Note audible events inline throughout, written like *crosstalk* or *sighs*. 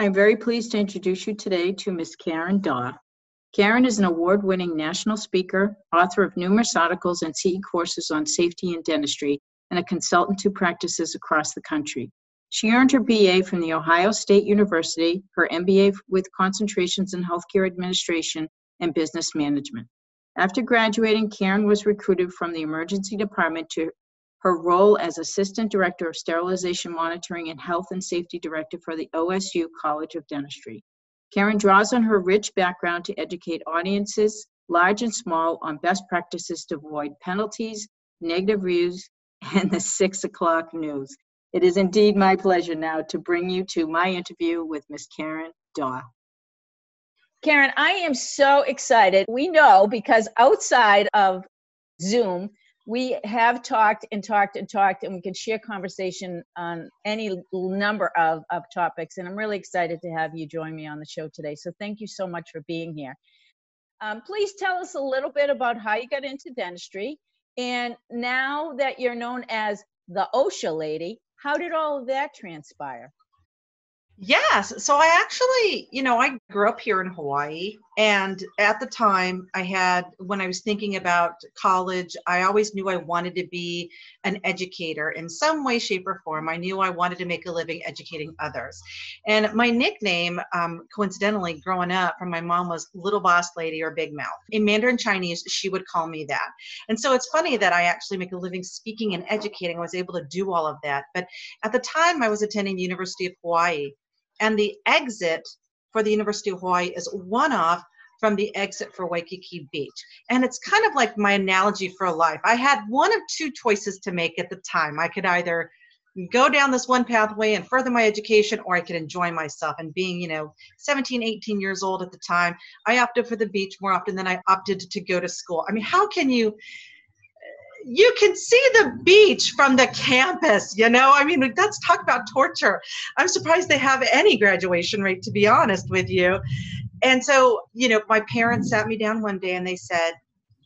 I'm very pleased to introduce you today to Ms. Karen Daw. Karen is an award winning national speaker, author of numerous articles and CE courses on safety in dentistry, and a consultant to practices across the country. She earned her BA from The Ohio State University, her MBA with concentrations in healthcare administration and business management. After graduating, Karen was recruited from the emergency department to her role as Assistant Director of Sterilization Monitoring and Health and Safety Director for the OSU College of Dentistry. Karen draws on her rich background to educate audiences, large and small, on best practices to avoid penalties, negative reviews, *laughs* and the six o'clock news. It is indeed my pleasure now to bring you to my interview with Miss Karen Daw. Karen, I am so excited. We know because outside of Zoom, we have talked and talked and talked, and we can share conversation on any number of, of topics. And I'm really excited to have you join me on the show today. So thank you so much for being here. Um, please tell us a little bit about how you got into dentistry. And now that you're known as the OSHA lady, how did all of that transpire? Yes. So I actually, you know, I grew up here in Hawaii. And at the time, I had, when I was thinking about college, I always knew I wanted to be an educator in some way, shape, or form. I knew I wanted to make a living educating others. And my nickname, um, coincidentally, growing up from my mom was Little Boss Lady or Big Mouth. In Mandarin Chinese, she would call me that. And so it's funny that I actually make a living speaking and educating. I was able to do all of that. But at the time, I was attending the University of Hawaii and the exit for the University of Hawaii is one off from the exit for Waikiki Beach. And it's kind of like my analogy for life. I had one of two choices to make at the time. I could either go down this one pathway and further my education or I could enjoy myself. And being, you know, 17, 18 years old at the time, I opted for the beach more often than I opted to go to school. I mean, how can you you can see the beach from the campus you know? I mean let's talk about torture. I'm surprised they have any graduation rate to be honest with you. And so you know my parents sat me down one day and they said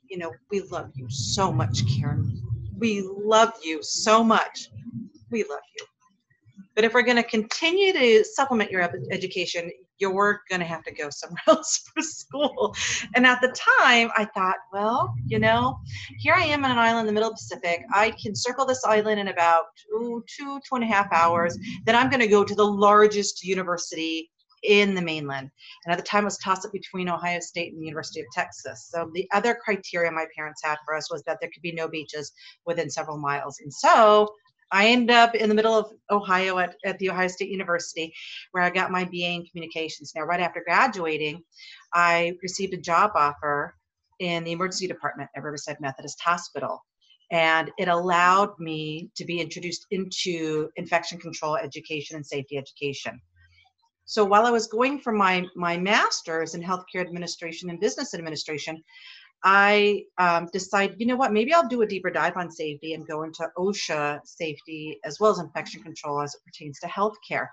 you know we love you so much karen. We love you so much. We love you. But if we're going to continue to supplement your education you're going to have to go somewhere *laughs* else for school. And at the time, I thought, well, you know, here I am on an island in the middle of the Pacific. I can circle this island in about two, two and a half hours. Then I'm going to go to the largest university in the mainland. And at the time, it was tossed up between Ohio State and the University of Texas. So the other criteria my parents had for us was that there could be no beaches within several miles. And so I ended up in the middle of Ohio at, at the Ohio State University, where I got my BA in communications. Now, right after graduating, I received a job offer in the emergency department at Riverside Methodist Hospital. And it allowed me to be introduced into infection control education and safety education. So while I was going for my, my master's in healthcare administration and business administration, I um, decided, you know what, maybe I'll do a deeper dive on safety and go into OSHA safety as well as infection control as it pertains to healthcare.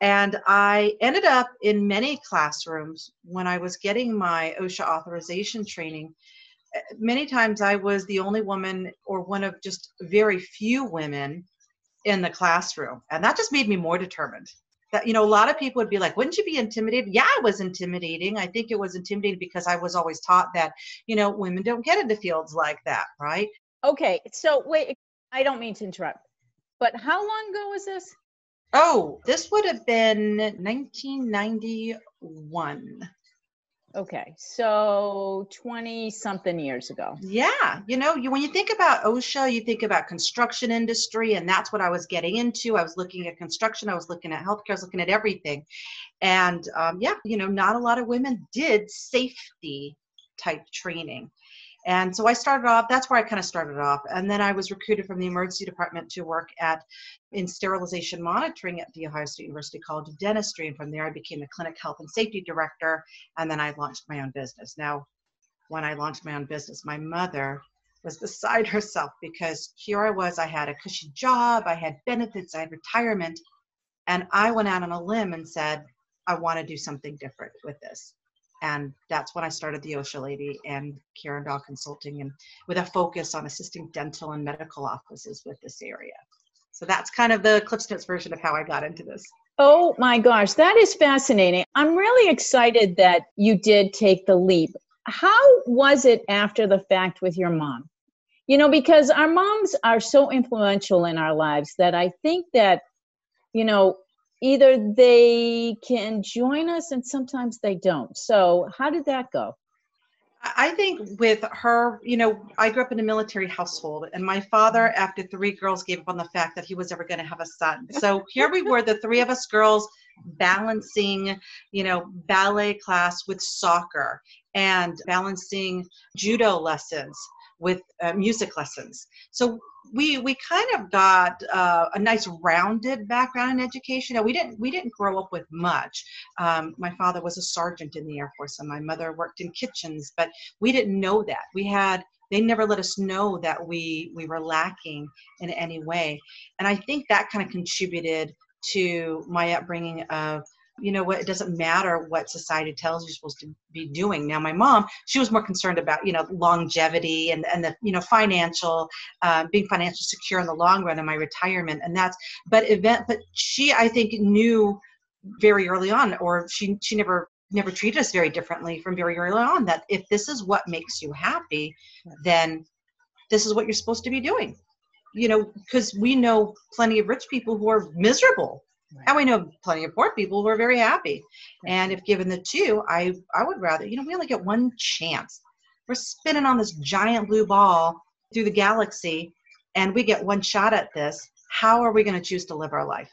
And I ended up in many classrooms when I was getting my OSHA authorization training. Eh, many times I was the only woman or one of just very few women in the classroom. And that just made me more determined that you know a lot of people would be like wouldn't you be intimidated? Yeah i was intimidating. I think it was intimidating because i was always taught that you know women don't get into fields like that right? Okay so wait i don't mean to interrupt but how long ago was this? Oh this would have been 1991 Okay, so 20 something years ago. Yeah, you know, you when you think about OSHA, you think about construction industry and that's what I was getting into. I was looking at construction, I was looking at healthcare, I was looking at everything. And um, yeah, you know, not a lot of women did safety type training. And so I started off, that's where I kind of started off. And then I was recruited from the emergency department to work at in sterilization monitoring at The Ohio State University College of Dentistry. And from there, I became the clinic health and safety director. And then I launched my own business. Now, when I launched my own business, my mother was beside *laughs* herself because here I was, I had a cushy job, I had benefits, I had retirement. And I went out on a limb and said, I want to do something different with this. And that's when I started the OSHA Lady and Karen Daw Consulting, and with a focus on assisting dental and medical offices with this area. So that's kind of the CliffsNotes version of how I got into this. Oh my gosh, that is fascinating. I'm really excited that you did take the leap. How was it after the fact with your mom? You know, because our moms are so influential in our lives that I think that, you know, either they can join us and sometimes they don't. So, how did that go? I think with her, you know, I grew up in a military household, and my father, after three girls, gave up on the fact that he was ever going to have a son. So here we were, the three of us girls, balancing, you know, ballet class with soccer and balancing judo lessons with uh, music lessons. So we we kind of got uh, a nice rounded background in education. Now, we didn't we didn't grow up with much. Um, my father was a sergeant in the Air Force, and my mother worked in kitchens, but we didn't know that. We had they never let us know that we we were lacking in any way, and I think that kind of contributed to my upbringing of you know what it doesn't matter what society tells you you're supposed to be doing. Now my mom she was more concerned about you know longevity and and the you know financial uh, being financially secure in the long run and my retirement and that's but event but she i think knew very early on or she she never never treated us very differently from very early on that if this is what makes you happy then this is what you're supposed to be doing. You know because we know plenty of rich people who are miserable Right. And we know plenty of poor people who are very happy. Right. And if given the two, I, I would rather, you know, we only get one chance. We're spinning on this giant blue ball through the galaxy and we get one shot at this. How are we going to choose to live our life?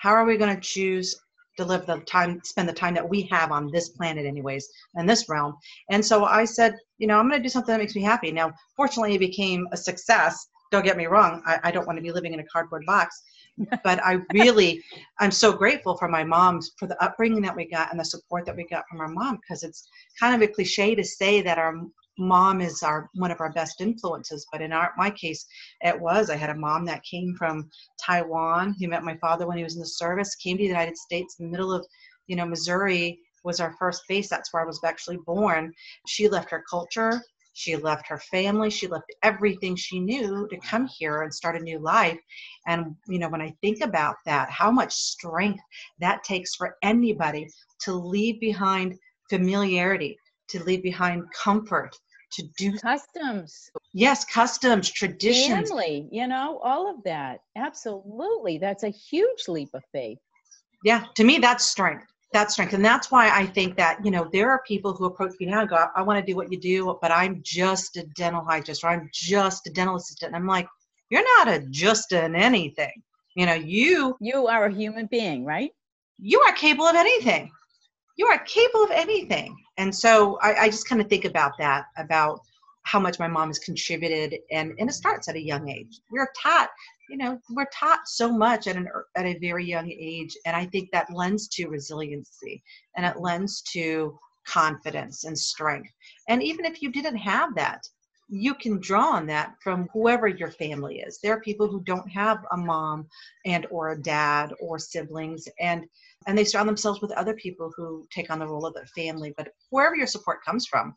How are we going to choose to live the time, spend the time that we have on this planet, anyways, in this realm? And so I said, you know, I'm going to do something that makes me happy. Now, fortunately, it became a success. Don't get me wrong. I, I don't want to be living in a cardboard box *laughs* but I really, I'm so grateful for my mom's for the upbringing that we got and the support that we got from our mom because it's kind of a cliche to say that our mom is our one of our best influences but in our my case it was. I had a mom that came from taiwan who met my father when he was in the service came to the united states in the middle of you know missouri was our first base. That's where i was actually born. She left her culture she left her family, she left everything she knew to come here and start a new life. And, you know, when I think about that, how much strength that takes for anybody to leave behind familiarity, to leave behind comfort, to do customs. Yes, customs, traditions. Family, you know, all of that. Absolutely. That's a huge leap of faith. Yeah, to me, that's strength that strength. And that's why i think that you know there are people who approach me now and go i want to do what you do but i'm just a dental hygienist or i'm just a dental assistant. And i'm like you're not a just an anything. You know you you are a human being right? You are capable of anything. You are capable of anything. And so i, I just kind of think about that about how much my mom has contributed and and it starts at a young age. We're taught you know we're taught so much at an er, at a very young age and i think that lends to resiliency and it lends to confidence and strength. And even if you didn't have that you can draw on that from whoever your family is. There are people who don't have a mom and or a dad or siblings and and they surround themselves with other people who take on the role of the family but wherever your support comes from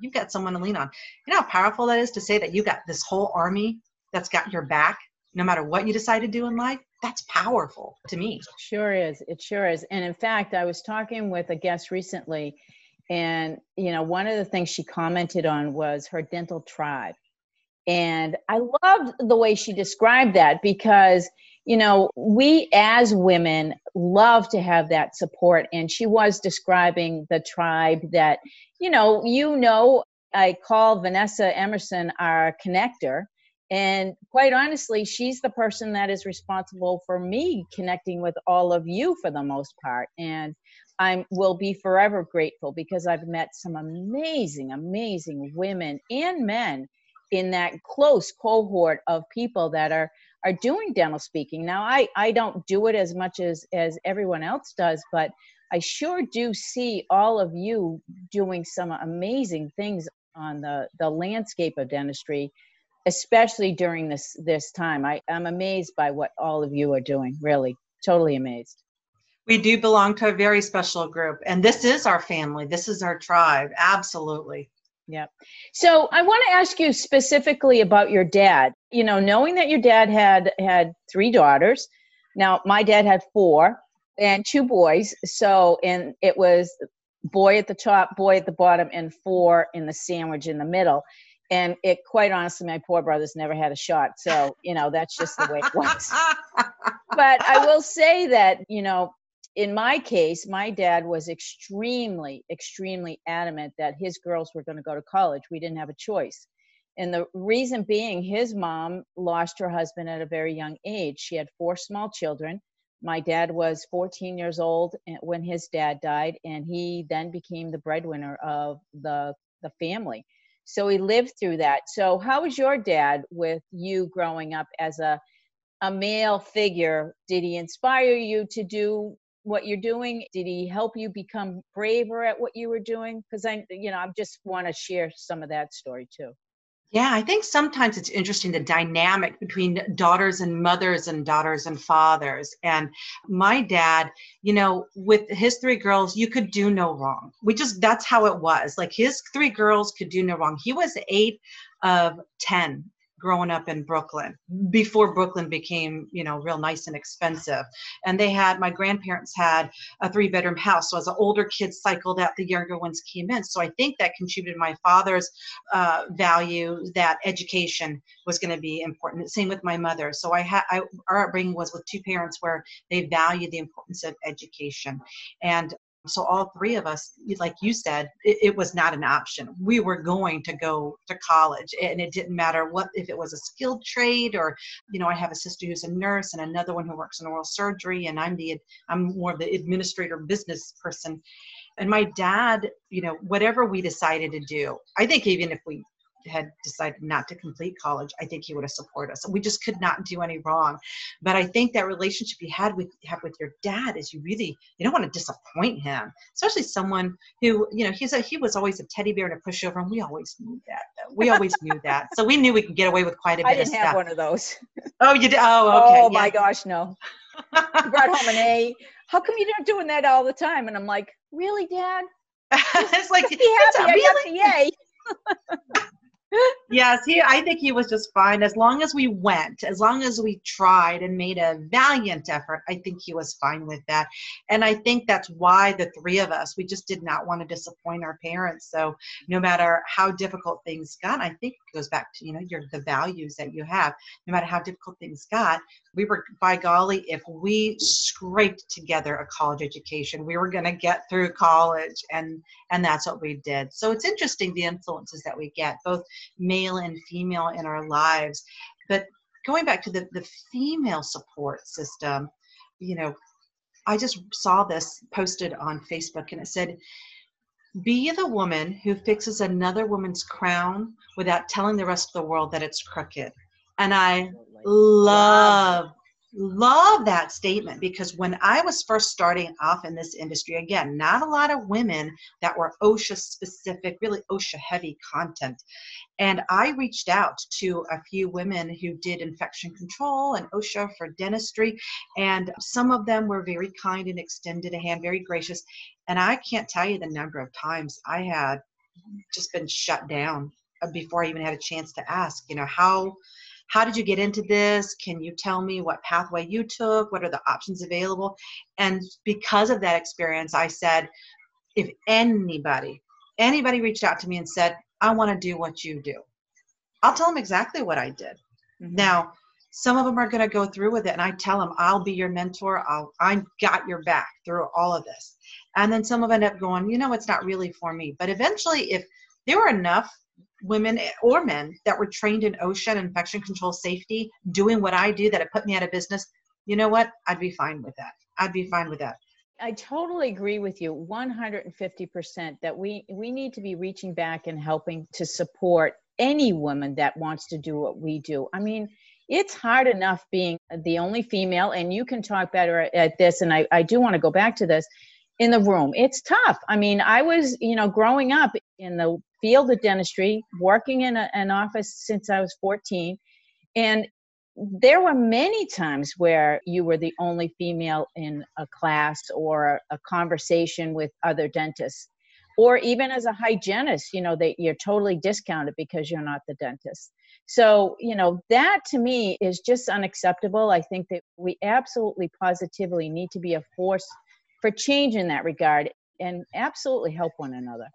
you've got someone to lean on. You know how powerful that is to say that you got this whole army that's got your back no matter what you decide to do in life, that's powerful to me. Sure is. It sure is. And in fact, I was talking with a guest recently, and you know, one of the things she commented on was her dental tribe. And I loved the way she described that because, you know, we as women love to have that support. And she was describing the tribe that, you know, you know, I call Vanessa Emerson our connector And quite honestly, she's the person that is responsible for me connecting with all of you for the most part. And I will be forever grateful because I've met some amazing, amazing women and men in that close cohort of people that are are doing dental speaking. Now, I I don't do it as much as as everyone else does, but I sure do see all of you doing some amazing things on the the landscape of dentistry especially during this this time. I, i'm amazed by what all of you are doing really. Totally amazed. We do belong to a very special group and this is our family. This is our tribe. Absolutely. Yeah so i want to ask you specifically about your dad. You know knowing that your dad had had three daughters now my dad had four and two boys so and it was boy at the top boy at the bottom and four in the sandwich in the middle and it quite honestly my poor brothers never had a shot. So you know that's just the way it was. *laughs* But i will say that you know in my case my dad was extremely extremely adamant that his girls were going to go to college. We didn't have a choice. And the reason being his mom lost her husband at a very young age. She had four small children. My dad was 14 years old eh, when his dad died and he then became the breadwinner of the the family so he lived through that. So how was your dad with you growing up as a a male figure? Did he inspire you to do what you're doing? Did he help you become braver at what you were doing? Because i you know i just want to share some of that story too yeah, I think sometimes it's interesting the dynamic between daughters and mothers and daughters and fathers. And my dad, you know, with his three girls, you could do no wrong. We just, that's how it was. Like his three girls could do no wrong. He was eight of 10 growing up in Brooklyn before Brooklyn became, you know, real nice and expensive. And they had, my grandparents had a three bedroom house. So as the older kids cycled out, the younger ones came in. So I think that contributed my father's uh, value that education was going to be important. Same with my mother. So I had, our upbringing was with two parents where they valued the importance of education. And so all three of us, like you said, it, it, was not an option. We were going to go to college, and it didn't matter what if it was a skilled trade or, you know, I have a sister who's a nurse and another one who works in oral surgery, and I'm the I'm more of the administrator business person. And my dad, you know, whatever we decided to do, I think even if we had decided not to complete college, I think he would have supported us. We just could not do any wrong. But I think that relationship you had with have with your dad is you really you don't want to disappoint him, especially someone who you know he's a he was always a teddy bear and a pushover, and we always knew that. We always knew that, so we knew we could get away with quite a *laughs* bit. I didn't have one of those. *laughs* Oh, you did? Oh, okay. Oh yeah. my gosh, no. brought home an A. How come you're not doing that all the time? And I'm like, really, Dad? *laughs* it's like be happy. Really? Yay yes, he I think he was just fine as long as we went, as long as we tried and made a valiant effort. I think he was fine with that. And I think that's why the three of us, we just did not want to disappoint our parents. So no matter how difficult things got, I think it goes back to, you know, your the values that you have. No matter how difficult things got, we were by golly, if we scraped together a college education, we were gonna get through college and and that's what we did. So it's interesting the influences that we get, both male and female in our lives. But going back to the, the female support system, you know, I just saw this posted on Facebook and it said, be the woman who fixes another woman's crown without telling the rest of the world that it's crooked. And I love love that statement because when I was first starting off in this industry, again, not a lot of women that were OSHA specific, really OSHA heavy content. And I reached out to a few women who did infection control and OSHA for dentistry. And some of them were very kind and extended a hand, very gracious. And I can't tell you the number of times I had just been shut down before I even had a chance to ask, you know, how how did you get into this? Can you tell me what pathway you took? What are the options available? And because of that experience, I said, if anybody, anybody reached out to me and said, I want to do what you do, I'll tell them exactly what I did. Mm-hmm. Now, some of them are going to go through with it and i tell them i'll be your mentor i'll i got your back through all of this and then some of them end up going you know it's not really for me but eventually if there were enough women or men that were trained in OSHA and infection control safety doing what I do that it put me out of business, you know what? I'd be fine with that. I'd be fine with that. I totally agree with you 150% that we we need to be reaching back and helping to support any woman that wants to do what we do. I mean, it's hard enough being the only female and you can talk better at this and I, I do want to go back to this in the room. It's tough. I mean, I was, you know, growing up in the field of dentistry, working in a, an office since I was 14 and there were many times where you were the only female in a class or a conversation with other dentists. Or even as a hygienist you know that you're totally discounted because you're not the dentist. So you know that to me is just unacceptable. I think that we absolutely positively need to be a force for change in that regard and absolutely help one another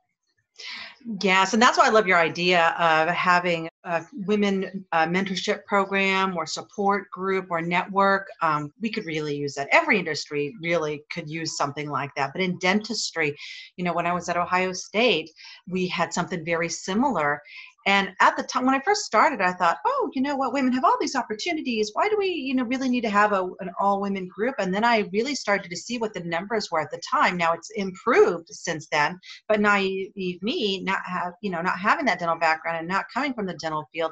Yes, and that's why I love your idea of having a women uh, mentorship program or support group or network. Um, we could really use that. Every industry really could use something like that. But in dentistry, you know, when I was at Ohio State, we had something very similar. And at the time when I first started, I thought, oh, you know what, women have all these opportunities. Why do we, you know, really need to have a, an all women group? And then I really started to see what the numbers were at the time. Now it's improved since then, but naive me, not have, you know, not having that dental background and not coming from the dental field,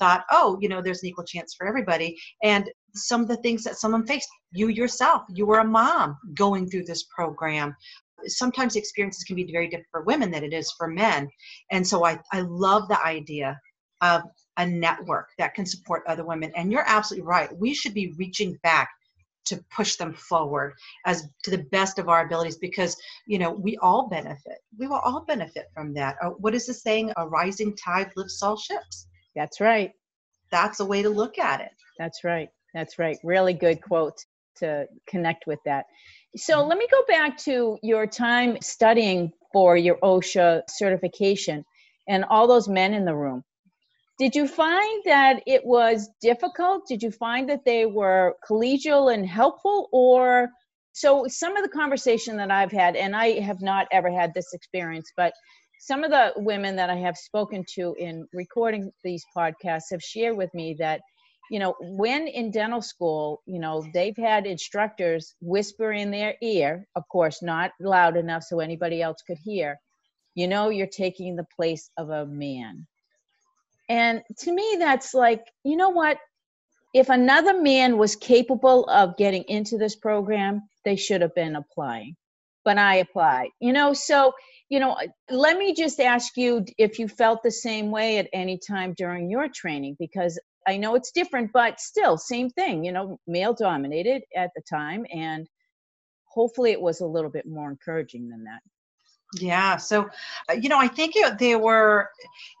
thought, oh, you know, there's an equal chance for everybody. And some of the things that someone faced, you yourself, you were a mom going through this program sometimes experiences can be very different for women than it is for men. And so I, I love the idea of a network that can support other women. And you're absolutely right. We should be reaching back to push them forward as to the best of our abilities because you know we all benefit. We will all benefit from that. Uh, what is the saying? A rising tide lifts all ships. That's right. That's a way to look at it. That's right. That's right. Really good quote to connect with that so mm-hmm. let me go back to your time studying for your OSHA certification and all those men in the room. Did you find that it was difficult? Did you find that they were collegial and helpful? Or so some of the conversation that I've had, and I have not ever had this experience, but some of the women that I have spoken to in recording these podcasts have shared with me that you know, when in dental school, you know, they've had instructors whisper in their ear, of course, not loud enough so anybody else could hear, you know, you're taking the place of a man. And to me, that's like, you know what? If another man was capable of getting into this program, they should have been applying. But I applied, you know, so, you know, let me just ask you if you felt the same way at any time during your training, because I know it's different, but still, same thing, you know, male dominated at the time. And hopefully it was a little bit more encouraging than that. Yeah. So, uh, you know, I think it, they were,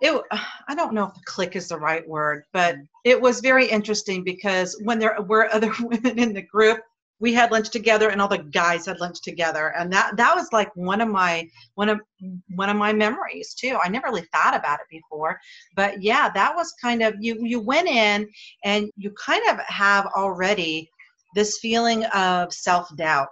it, *sighs* I don't know if click is the right word, but it was very interesting because when there were other *laughs* women in the group, we had lunch together and all the guys had lunch together and that that was like one of my one of one of my memories too i never really thought about it before but yeah that was kind of you you went in and you kind of have already this feeling of self-doubt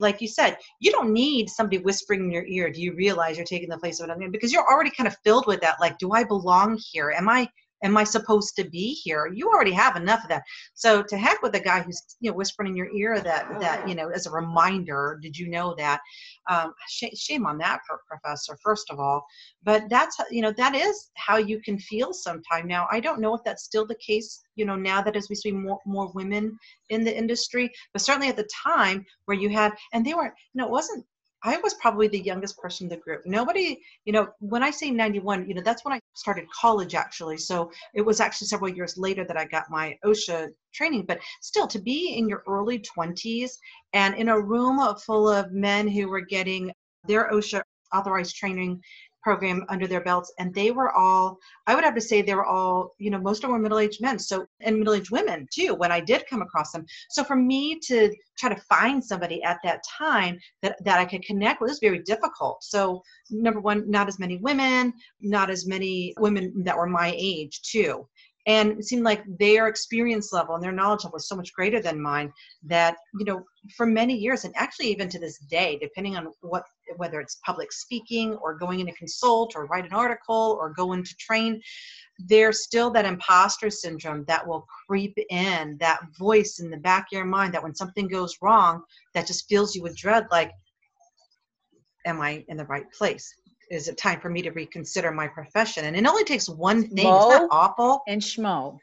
like you said, you don't need somebody whispering in your ear. Do you realize you're taking the place of another? Because you're already kind of filled with that. Like, do I belong here? Am I am I supposed to be here? You already have enough of that. So to heck with the guy who's you know whispering in your ear that that you know as a reminder. Did you know that? Um, sh- shame on that professor, first of all. But that's you know that is how you can feel sometime. Now I don't know if that's still the case. You know now that as we see more more women in the industry, but certainly at the time where you had and they were you know it wasn't I was probably the youngest person in the group. Nobody, you know, when I say 91, you know, that's when I started college actually. So it was actually several years later that I got my OSHA training. But still, to be in your early 20s and in a room full of men who were getting their OSHA authorized training program under their belts and they were all i would have to say they were all you know most of them were middle-aged men so and middle-aged women too when i did come across them. So for me to try to find somebody at that time that, that i could connect with was very difficult. So number one not as many women not as many women that were my age too and it seemed like their experience level and their knowledge level was so much greater than mine that you know for many years and actually even to this day depending on what whether it's public speaking or going in to consult or write an article or go in to train, there's still that imposter syndrome that will creep in, that voice in the back of your mind that when something goes wrong, that just fills you with dread like, am I in the right place? Is it time for me to reconsider my profession? And it only takes one thing. Mo Isn't that awful? And schmo.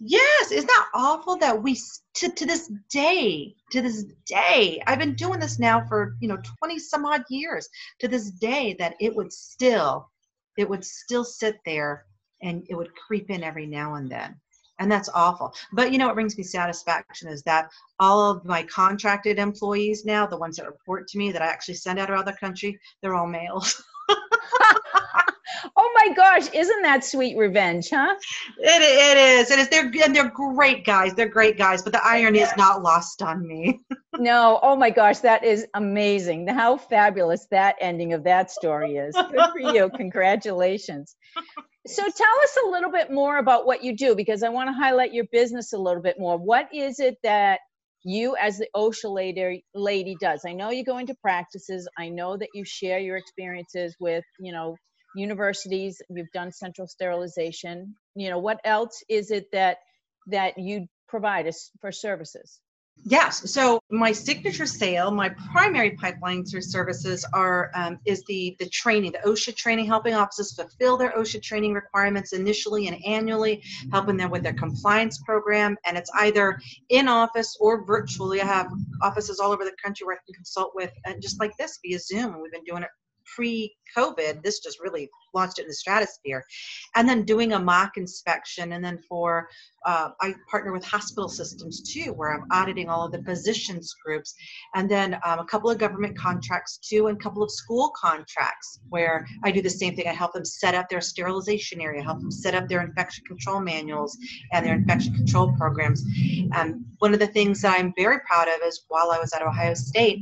Yes, isn't that awful that we to, to this day, to this day, I've been doing this now for you know 20 some odd years, to this day that it would still, it would still sit there and it would creep in every now and then. And that's awful. But you know what brings me satisfaction is that all of my contracted employees now, the ones that report to me that I actually send out around the country, they're all males. *laughs* *laughs* oh my gosh, isn't that sweet revenge, huh? It, it is. It is. They're and they're great guys. They're great guys, but the irony is not lost on me. *laughs* no, oh my gosh, that is amazing. How fabulous that ending of that story is. Good for you. *laughs* Congratulations. So tell us a little bit more about what you do because I want to highlight your business a little bit more. What is it that you as the OSHA lady, lady does? I know you go into practices. I know that you share your experiences with, you know, universities. You've done central sterilization. You know, what else is it that that you provide us for services? Yes. So my signature sale, my primary pipeline through services are um, is the the training, the OSHA training, helping offices fulfill their OSHA training requirements initially and annually, helping them with their compliance program, and it's either in office or virtually. I have offices all over the country where I can consult with, and just like this via Zoom, we've been doing it pre-COVID, this just really launched it in the stratosphere. And then doing a mock inspection, and then for uh, I partner with hospital systems too, where I'm auditing all of the physicians groups, and then um, a couple of government contracts too, and a couple of school contracts where I do the same thing. I help them set up their sterilization area, help them set up their infection control manuals and their infection control programs. And one of the things that I'm very proud of is while I was at Ohio State,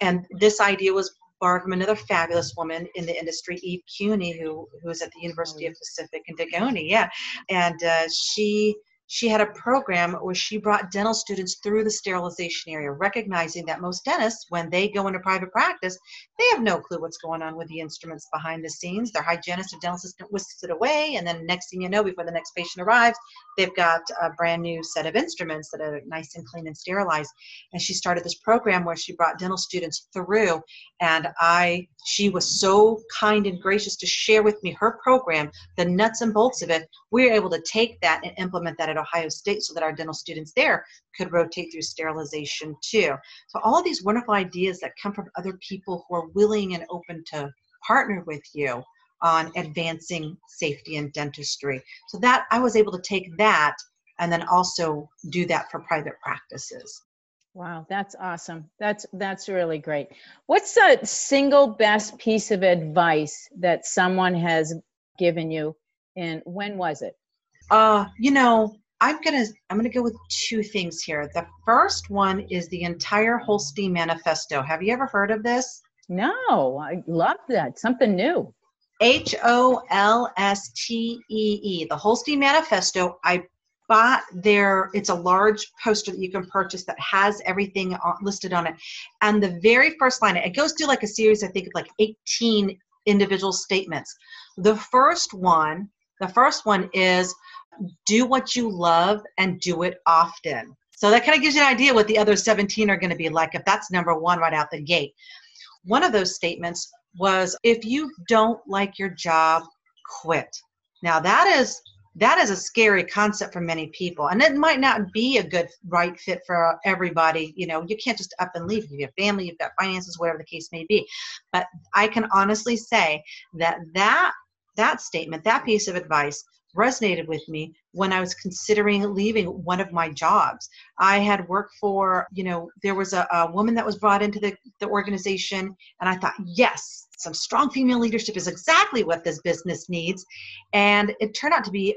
and this idea was borrowed from another fabulous woman in the industry, Eve Cuny, who who is at the University of Pacific in Dugoni. Yeah, and uh, she she had a program where she brought dental students through the sterilization area, recognizing that most dentists, when they go into private practice, they have no clue what's going on with the instruments behind the scenes. Their hygienist or dental assistant whisks it away, and then next thing you know, before the next patient arrives, they've got a brand new set of instruments that are nice and clean and sterilized. And she started this program where she brought dental students through, and I, she was so kind and gracious to share with me her program, the nuts and bolts of it. We were able to take that and implement that at Ohio State so that our dental students there could rotate through sterilization too. So all of these wonderful ideas that come from other people who are willing and open to partner with you on advancing safety in dentistry. So that I was able to take that and then also do that for private practices. Wow, that's awesome. That's that's really great. What's the single best piece of advice that someone has given you and when was it? Uh, you know, I'm gonna I'm gonna go with two things here. The first one is the entire Holstee Manifesto. Have you ever heard of this? No, I love that. Something new. H O L S T E E. The Holstee Manifesto. I bought their. It's a large poster that you can purchase that has everything listed on it. And the very first line, it goes through like a series. I think of like 18 individual statements. The first one, the first one is do what you love and do it often. So that kind of gives you an idea what the other 17 are going to be like if that's number one right out the gate. One of those statements was if you don't like your job, quit. Now that is that is a scary concept for many people and it might not be a good right fit for everybody you know you can't just up and leave you have family you've got finances whatever the case may be but i can honestly say that that that statement that piece of advice resonated with me when I was considering leaving one of my jobs. I had worked for, you know, there was a, a woman that was brought into the, the organization, and I thought, yes, some strong female leadership is exactly what this business needs. And it turned out to be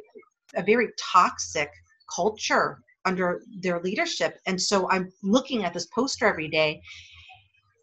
a very toxic culture under their leadership. And so I'm looking at this poster every day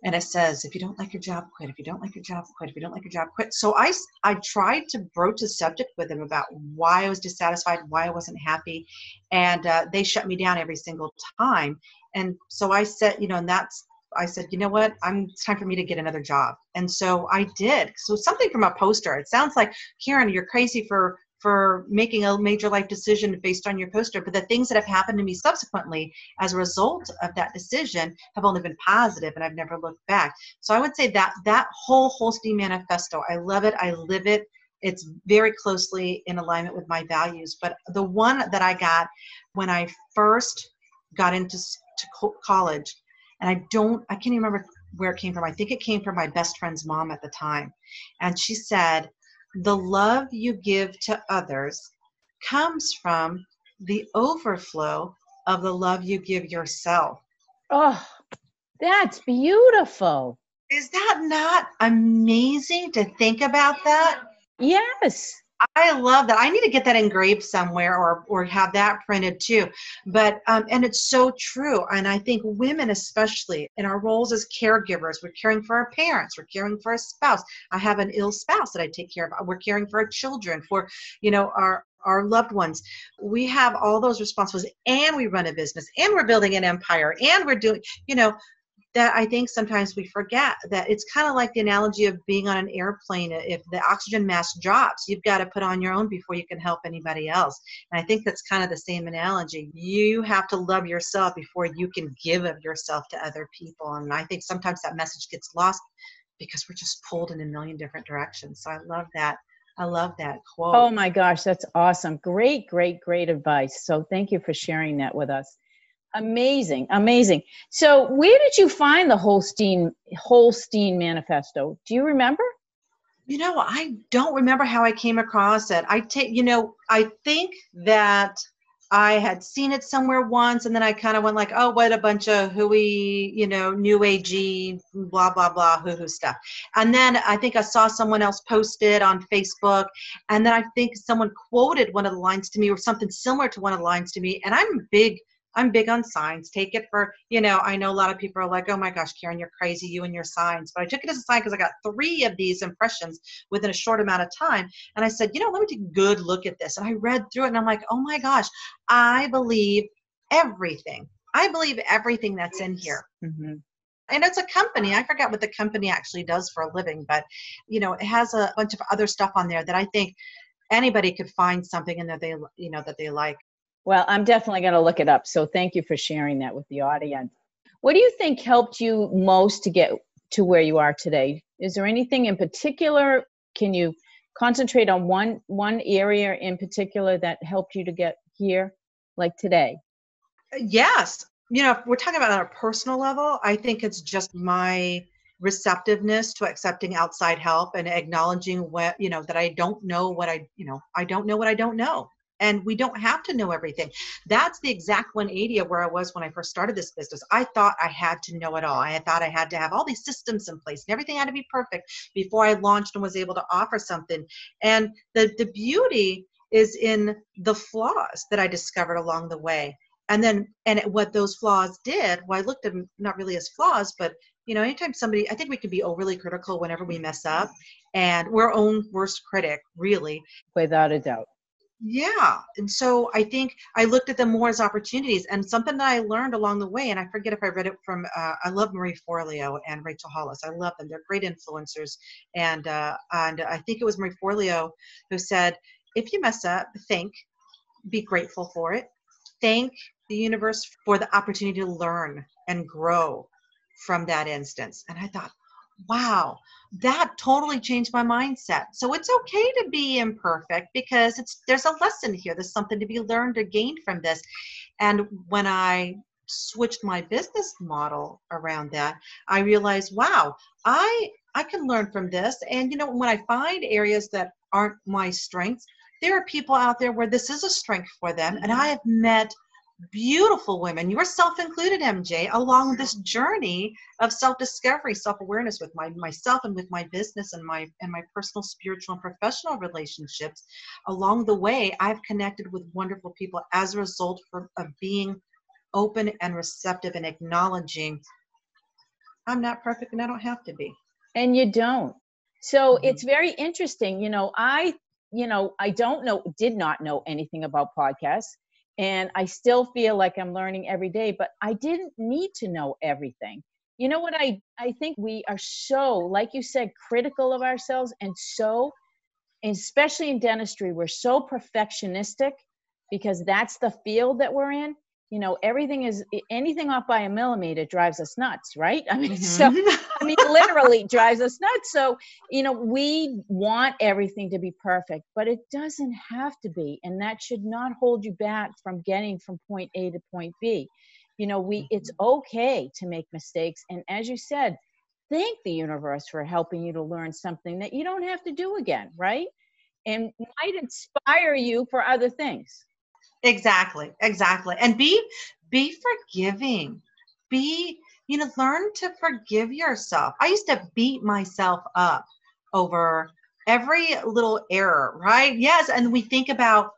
and it says if you don't like your job quit if you don't like your job quit if you don't like your job quit so i i tried to broach the subject with them about why i was dissatisfied why i wasn't happy and uh, they shut me down every single time and so i said you know and that's I said, you know what? I'm it's time for me to get another job. And so I did. So something from a poster. It sounds like Karen, you're crazy for for making a major life decision based on your poster. But the things that have happened to me subsequently as a result of that decision have only been positive and I've never looked back. So I would say that that whole Holstee manifesto, I love it. I live it. It's very closely in alignment with my values. But the one that I got when I first got into to college, and I don't, I can't even remember where it came from. I think it came from my best friend's mom at the time. And she said, the love you give to others comes from the overflow of the love you give yourself. Oh, that's beautiful. Is that not amazing to think about that? Yes. I love that. I need to get that engraved somewhere or or have that printed too. But um, and it's so true. And I think women, especially in our roles as caregivers, we're caring for our parents, we're caring for a spouse. I have an ill spouse that I take care of. We're caring for our children, for you know our our loved ones. We have all those responsibilities, and we run a business, and we're building an empire, and we're doing you know that I think sometimes we forget that it's kind of like the analogy of being on an airplane. If the oxygen mask drops, you've got to put on your own before you can help anybody else. And I think that's kind of the same analogy. You have to love yourself before you can give of yourself to other people. And I think sometimes that message gets lost because we're just pulled in a million different directions. So I love that. I love that quote. Oh my gosh, that's awesome. Great, great, great advice. So thank you for sharing that with us. Amazing, amazing. So, where did you find the Holstee Holstee Manifesto? Do you remember? You know, I don't remember how I came across it. I take, you know, I think that I had seen it somewhere once, and then I kind of went like, "Oh, what a bunch of hooey, you know, new agey, blah blah blah, hoo hoo stuff." And then I think I saw someone else post it on Facebook, and then I think someone quoted one of the lines to me, or something similar to one of the lines to me. And I'm big I'm big on signs. Take it for, you know, I know a lot of people are like, oh my gosh, Karen, you're crazy, you and your signs. But I took it as a sign because I got three of these impressions within a short amount of time. And I said, you know, let me take a good look at this. And I read through it and I'm like, oh my gosh, I believe everything. I believe everything that's in here. Mm-hmm and it's a company i forget what the company actually does for a living but you know it has a bunch of other stuff on there that i think anybody could find something in there they you know that they like well, I'm definitely going to look it up. So thank you for sharing that with the audience. What do you think helped you most to get to where you are today? Is there anything in particular? Can you concentrate on one one area in particular that helped you to get here, like today? Yes. You know, if we're talking about on a personal level, I think it's just my receptiveness to accepting outside help and acknowledging what you know that I don't know what I you know I don't know what I don't know and we don't have to know everything. That's the exact 180 of where i was when i first started this business. I thought i had to know it all. I thought i had to have all these systems in place and everything had to be perfect before i launched and was able to offer something. And the the beauty is in the flaws that i discovered along the way. And then and what those flaws did well i looked at them not really as flaws but you know anytime somebody i think we can be overly critical whenever we mess up and we're our own worst critic really. Without a doubt yeah. And so I think I looked at them more as opportunities and something that I learned along the way, and I forget if I read it from, uh, I love Marie Forleo and Rachel Hollis. I love them. They're great influencers. And, uh, and I think it was Marie Forleo who said, if you mess up, think, be grateful for it, thank the universe for the opportunity to learn and grow from that instance. And I thought, wow, that totally changed my mindset. So it's okay to be imperfect because it's there's a lesson here. There's something to be learned or gained from this. And when I switched my business model around that, I realized, wow, I I can learn from this. And you know, when I find areas that aren't my strengths, there are people out there where this is a strength for them. And mm-hmm. I have met beautiful women, yourself included, MJ, along this journey of self-discovery, self-awareness with my myself and with my business and my and my personal, spiritual, and professional relationships. Along the way, I've connected with wonderful people as a result for, of being open and receptive and acknowledging I'm not perfect and I don't have to be. And you don't. So mm-hmm. it's very interesting. You know, I, you know, I don't know, did not know anything about podcasts and I still feel like I'm learning every day, but I didn't need to know everything. you know what I I think we are so like you said critical of ourselves and so especially in dentistry we're so perfectionistic because that's the field that we're in you know everything is anything off by a millimeter drives us nuts right? *laughs* I mean so Mhm. *laughs* i mean literally drives us nuts. So you know we want everything to be perfect but it doesn't have to be and that should not hold you back from getting from point a to point b. You know we it's okay to make mistakes and as you said thank the universe for helping you to learn something that you don't have to do again right? And might inspire you for other things Exactly, exactly. And be be forgiving. Be, you know, learn to forgive yourself. I used to beat myself up over every little error, right? Yes, and we think about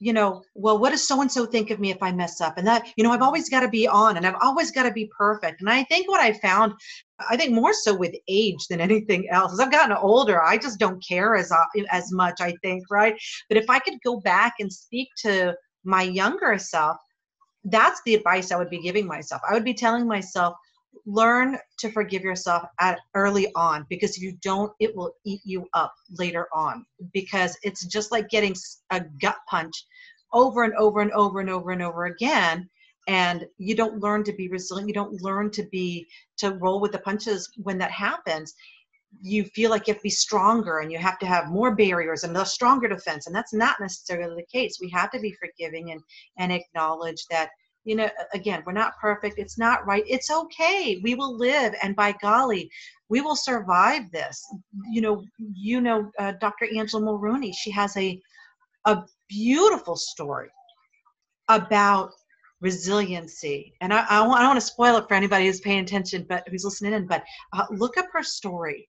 you know, well, what does so and so think of me if I mess up? And that, you know, I've always got to be on and I've always got to be perfect. And I think what I found, I think more so with age than anything else, as I've gotten older, I just don't care as uh, as much. I think, right? But if I could go back and speak to my younger self, that's the advice I would be giving myself. I would be telling myself, learn to forgive yourself at early on because if you don't, it will eat you up later on. Because it's just like getting a gut punch over and over and over and over and over again. And you don't learn to be resilient. You don't learn to be to roll with the punches when that happens you feel like you have to be stronger and you have to have more barriers and a stronger defense and that's not necessarily the case. We have to be forgiving and and acknowledge that you know again we're not perfect. It's not right. It's okay. We will live and by golly we will survive this. You know you know uh, dr angela mulrooney she has a a beautiful story about resiliency. And i, I, I don't want to spoil it for anybody who's paying attention but who's listening in but uh, look up her story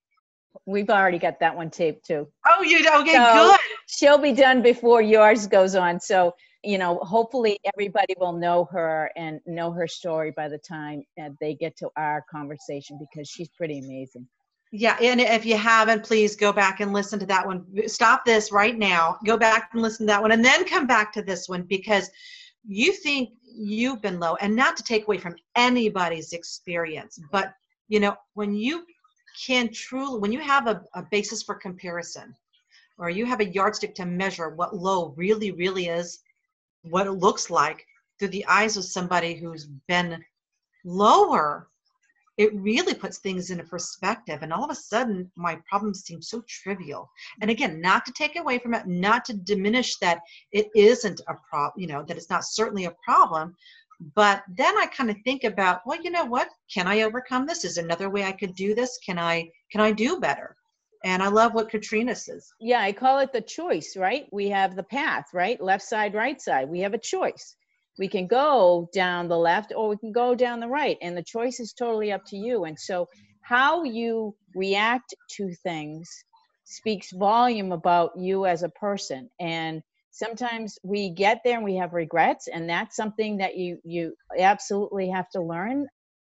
we've already got that one taped too Oh, you okay? So- good. she'll be done before yours goes on. So, you know, hopefully everybody will know her and know her story by the time they get to our conversation because she's pretty amazing. Yeah, and if you haven't, please go back and listen to that one. Stop this right now. Go back and listen to that one, and then come back to this one because you think you've been low, and not to take away from anybody's experience, but you know when you can truly, when you have a, a basis for comparison, or you have a yardstick to measure what low really, really is, what it looks like through the eyes of somebody who's been lower it really puts things into perspective. And all of a sudden my problems seem so trivial. And again not to take away from it not to diminish that it isn't a problem you know that it's not certainly a problem but then i kind of think about well you know what can i overcome this is another way i could do this can i can i do better and i love what katrina says Yeah, I call it the choice, right? We have the path, right? Left side, right side. We have a choice. We can go down the left or we can go down the right, and the choice is totally up to you. And so, how you react to things speaks volume about you as a person. And sometimes we get there and we have regrets, and that's something that you you absolutely have to learn.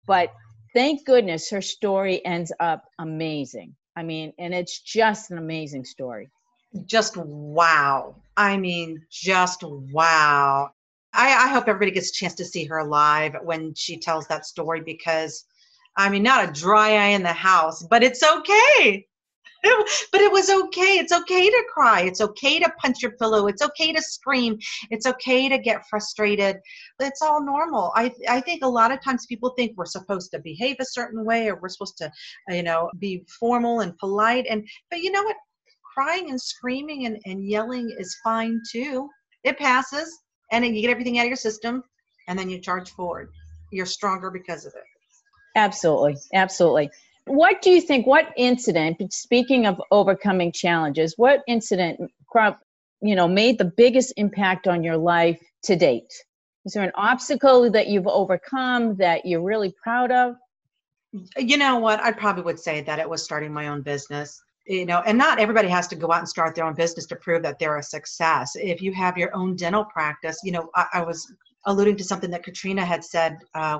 But thank goodness her story ends up amazing. I mean, and it's just an amazing story. just wow. I mean, just wow. I, I hope everybody gets a chance to see her live when she tells that story because, I mean, not a dry eye in the house, but it's okay. *laughs* but it was okay. It's okay to cry. It's okay to punch your pillow. It's okay to scream. It's okay to get frustrated. It's all normal. I I think a lot of times people think we're supposed to behave a certain way or we're supposed to, you know, be formal and polite. And but you know what? Crying and screaming and, and yelling is fine too. It passes and then you get everything out of your system and then you charge forward. You're stronger because of it. Absolutely. Absolutely. What do you think? What incident, speaking of overcoming challenges, what incident, you know, made the biggest impact on your life to date? Is there an obstacle that you've overcome that you're really proud of? you know what i probably would say that it was starting my own business you know and not everybody has to go out and start their own business to prove that they're a success if you have your own dental practice you know i, I was alluding to something that katrina had said uh,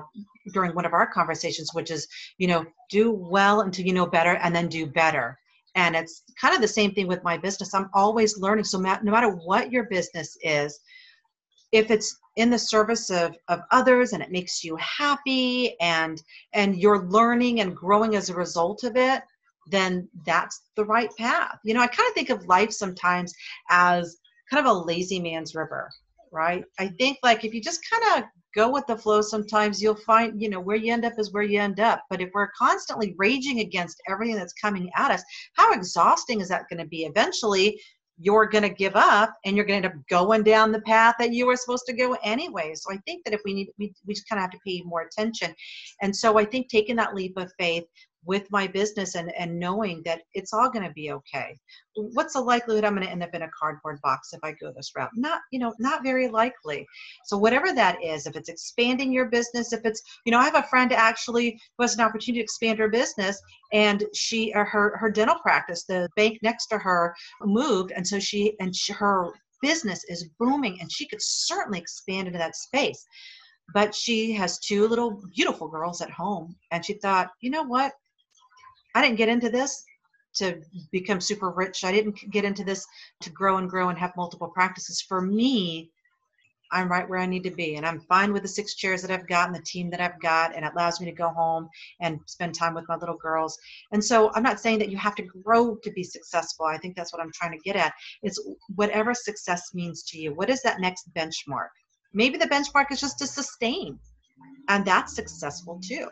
during one of our conversations which is you know do well until you know better and then do better. And it's kind of the same thing with my business. I'm always learning. So no matter what your business is if it's in the service of, of others and it makes you happy and and you're learning and growing as a result of it then that's the right path. You know i kind of think of life sometimes as kind of a lazy man's river right i think like if you just kind of go with the flow sometimes you'll find you know where you end up is where you end up but if we're constantly raging against everything that's coming at us how exhausting is that going to be eventually you're going to give up and you're going to end up going down the path that you were supposed to go anyway. So I think that if we need, we, we just kind of have to pay more attention. And so I think taking that leap of faith, with my business and, and knowing that it's all going to be okay. What's the likelihood i'm going to end up in a cardboard box if i go this route? Not you know not very likely. So whatever that is if it's expanding your business if it's you know i have a friend actually who has an opportunity to expand her business and she or her her dental practice the bank next to her moved and so she and she, her business is booming and she could certainly expand into that space. But she has two little beautiful girls at home and she thought you know what I didn't get into this to become super rich. I didn't get into this to grow and grow and have multiple practices. For me, I'm right where I need to be. And I'm fine with the six chairs that I've got and the team that I've got. And it allows me to go home and spend time with my little girls. And so I'm not saying that you have to grow to be successful. I think that's what I'm trying to get at. It's whatever success means to you. What is that next benchmark? Maybe the benchmark is just to sustain. And that's successful too.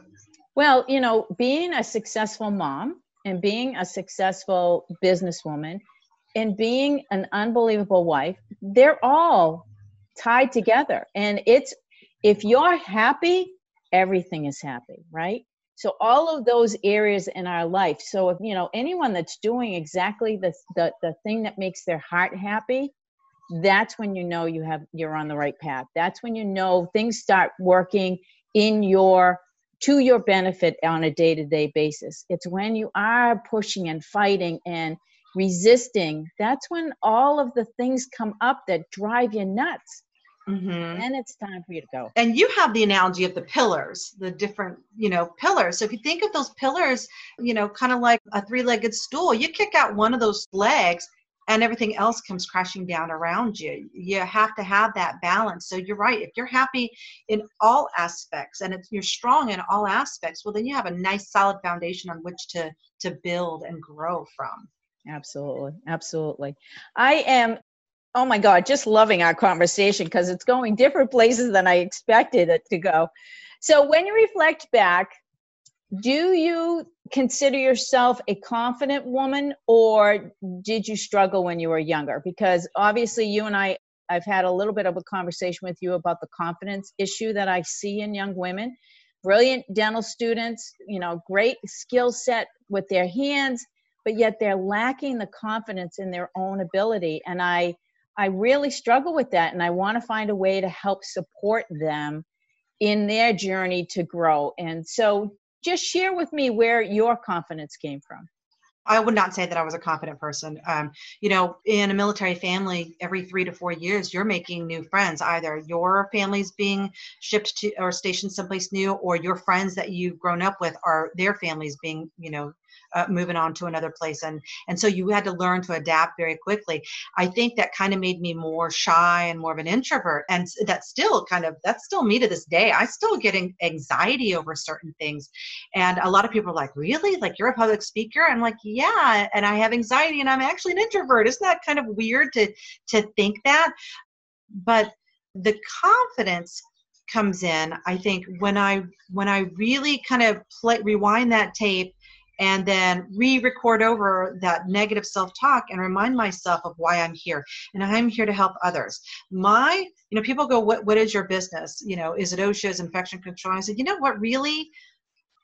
Well, you know, being a successful mom and being a successful businesswoman and being an unbelievable wife, they're all tied together. And it's if you're happy, everything is happy, right? So all of those areas in our life. So if you know anyone that's doing exactly the the, the thing that makes their heart happy, that's when you know you have you're on the right path. That's when you know things start working in your to your benefit on a day to day basis. It's when you are pushing and fighting and resisting, that's when all of the things come up that drive you nuts. Mm-hmm. And it's time for you to go. And you have the analogy of the pillars, the different, you know, pillars. So if you think of those pillars, you know, kind of like a three legged stool, you kick out one of those legs and everything else comes crashing down around you. You have to have that balance. So you're right. If you're happy in all aspects and if you're strong in all aspects, well, then you have a nice solid foundation on which to to build and grow from. Absolutely, absolutely. I am. Oh my God, just loving our conversation because it's going different places than I expected it to go. So when you reflect back do you consider yourself a confident woman or did you struggle when you were younger? Because obviously you and i i've had a little bit of a conversation with you about the confidence issue that i see in young women. Brilliant dental students you know great skill set with their hands but yet they're lacking the confidence in their own ability. And i i really struggle with that and i want to find a way to help support them in their journey to grow. And so just share with me where your confidence came from. I would not say that I was a confident person. Um, you know, in a military family, every three to four years, you're making new friends. Either your family's being shipped to or stationed someplace new, or your friends that you've grown up with are their families being, you know, uh, moving on to another place. And and so you had to learn to adapt very quickly. I think that kind of made me more shy and more of an introvert. And that's still kind of that's still me to this day. I still get anxiety over certain things. And a lot of people are like really? Like you're a public speaker? I'm like yeah and i have anxiety and i'm actually an introvert. Isn't that kind of weird to to think that? But the confidence comes in i think when i when i really kind of play rewind that tape and then re-record over that negative self-talk and remind myself of why I'm here. And I'm here to help others. My, you know, people go, what, what is your business? You know, is it OSHA's infection control? I said, you know what, really,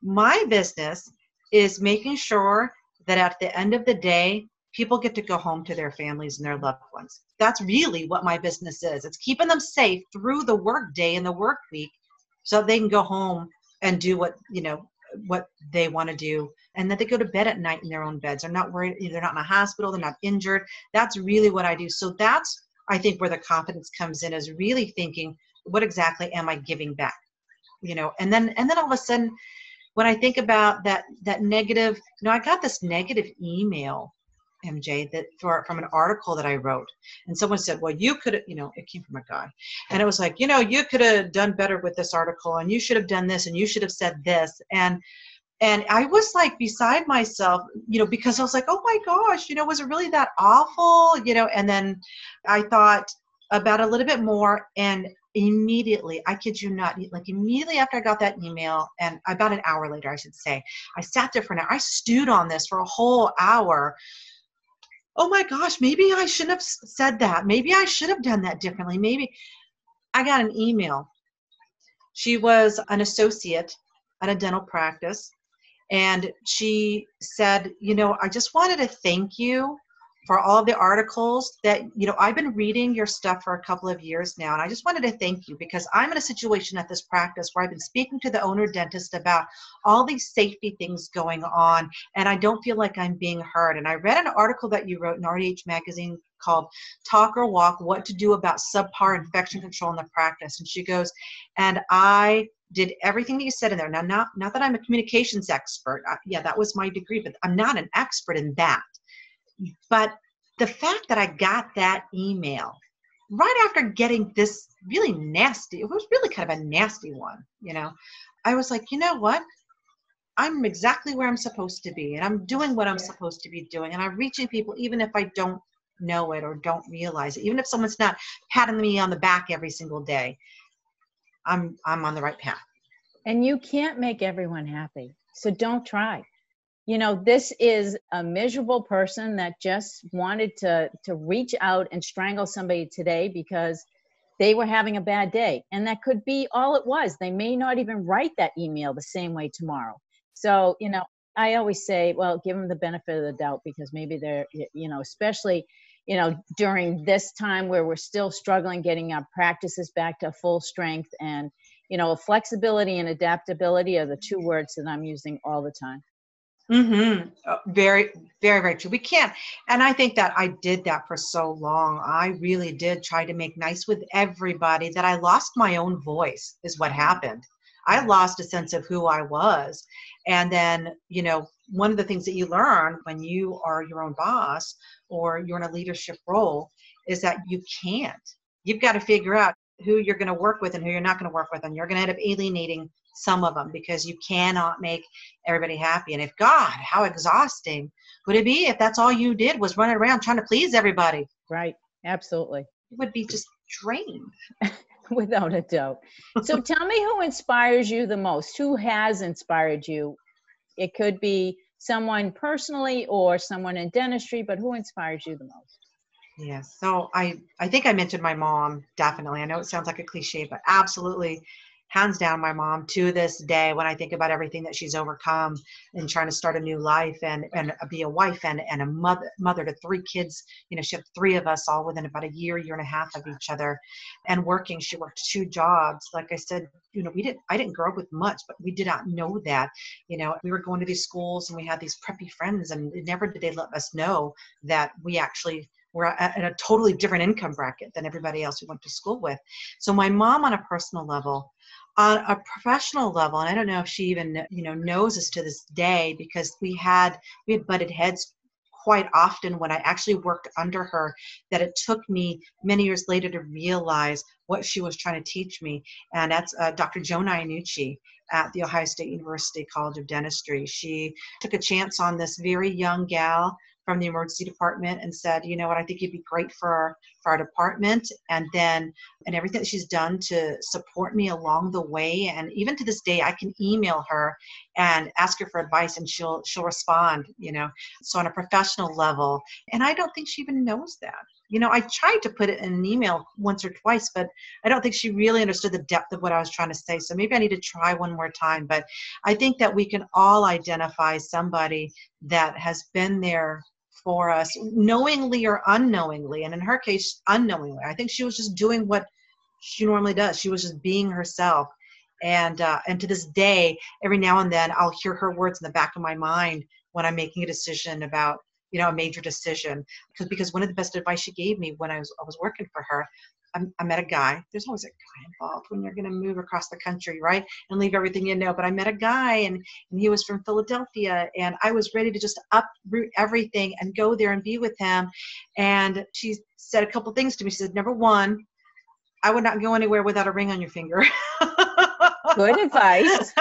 my business is making sure that at the end of the day, people get to go home to their families and their loved ones. That's really what my business is. It's keeping them safe through the work day and the work week so they can go home and do what, you know, what they want to do and that they go to bed at night in their own beds. They're not worried they're not in a hospital they're not injured. That's really what i do. So that's i think where the confidence comes in is really thinking what exactly am i giving back? You know and then and then all of a sudden when i think about that that negative you know i got this negative email MJ, that for, from an article that I wrote. And someone said, Well, you could, have you know, it came from a guy. And it was like, You know, you could have done better with this article and you should have done this and you should have said this. And and I was like beside myself, you know, because I was like, oh my gosh, you know, was it really that awful? You know, and then I thought about a little bit more and immediately, I kid you not, like immediately after I got that email, and about an hour later, I should say, I sat there for an hour. I stewed on this for a whole hour. Oh my gosh, maybe I shouldn't have said that. Maybe I should have done that differently. Maybe I got an email. She was an associate at a dental practice and she said, You know, I just wanted to thank you for all the articles that, you know, I've been reading your stuff for a couple of years now. And I just wanted to thank you because I'm in a situation at this practice where I've been speaking to the owner dentist about all these safety things going on. And I don't feel like I'm being heard. And I read an article that you wrote in RDH Magazine called Talk or Walk What to Do About Subpar Infection Control in the Practice. And she goes, And I did everything that you said in there. Now, not not that I'm a communications expert. Uh, yeah, that was my degree, but I'm not an expert in that. But the fact that I got that email right after getting this really nasty, it was really kind of a nasty one, you know, I was like, you know what? I'm exactly where I'm supposed to be, and I'm doing what I'm supposed to be doing, and I'm reaching people even if I don't know it or don't realize it, even if someone's not patting me on the back every single day. I'm I'm on the right path. And you can't make everyone happy. So don't try. You know, this is a miserable person that just wanted to to reach out and strangle somebody today because they were having a bad day. And that could be all it was. They may not even write that email the same way tomorrow. So, you know, I always say, well, give them the benefit of the doubt because maybe they're, you know, especially you know, during this time where we're still struggling getting our practices back to full strength and, you know, flexibility and adaptability are the two words that I'm using all the time. Mm-hmm. Uh, very, very, very true. We can't. And I think that I did that for so long. I really did try to make nice with everybody that I lost my own voice, is what happened. I lost a sense of who I was. And then, you know, one of the things that you learn when you are your own boss or you're in a leadership role is that you can't. You've got to figure out who you're going to work with and who you're not going to work with, and you're going to end up alienating some of them because you cannot make everybody happy. And if God, how exhausting would it be if that's all you did was running around trying to please everybody? Right. Absolutely. It would be just drained. *laughs* Without a doubt. So *laughs* tell me who inspires you the most? Who has inspired you? It could be someone personally or someone in dentistry, but who inspires you the most? Yes. So I I think I mentioned my mom definitely. I know it sounds like a cliche, but absolutely hands down my mom to this day when i think about everything that she's overcome and trying to start a new life and and be a wife and and a mother mother to three kids you know she had three of us all within about a year year and a half of each other and working. She worked two jobs. Like i said you know we didn't i didn't grow up with much but we did not know that you know. We were going to these schools and we had these preppy friends and never did they let us know that we actually were at a totally different income bracket than everybody else we went to school with. So my mom, on a personal level, on a professional level, and I don't know if she even you know knows us to this day because we had we had butted heads quite often when I actually worked under her that it took me many years later to realize what she was trying to teach me. And that's uh, Dr. Joan Iannucci at the Ohio State University College of Dentistry. She took a chance on this very young gal from the emergency department and said, you know what, I think you'd be great for our, for our department. And then, and everything that she's done to support me along the way. And even to this day, I can email her and ask her for advice and she'll, she'll respond, you know, so on a professional level. And I don't think she even knows that. You know, I tried to put it in an email once or twice, but I don't think she really understood the depth of what I was trying to say. So maybe I need to try one more time. But I think that we can all identify somebody that has been there for us, knowingly or unknowingly. And in her case, unknowingly. I think she was just doing what she normally does. She was just being herself. And uh, and to this day, every now and then, I'll hear her words in the back of my mind when I'm making a decision about you know a major decision because because one of the best advice she gave me when I was I was working for her I, met a guy. There's always a guy involved when you're going to move across the country, right? And leave everything you know. But I met a guy, and, and he was from Philadelphia, and I was ready to just uproot everything and go there and be with him. And she said a couple things to me. She said, number one, I would not go anywhere without a ring on your finger. Good advice.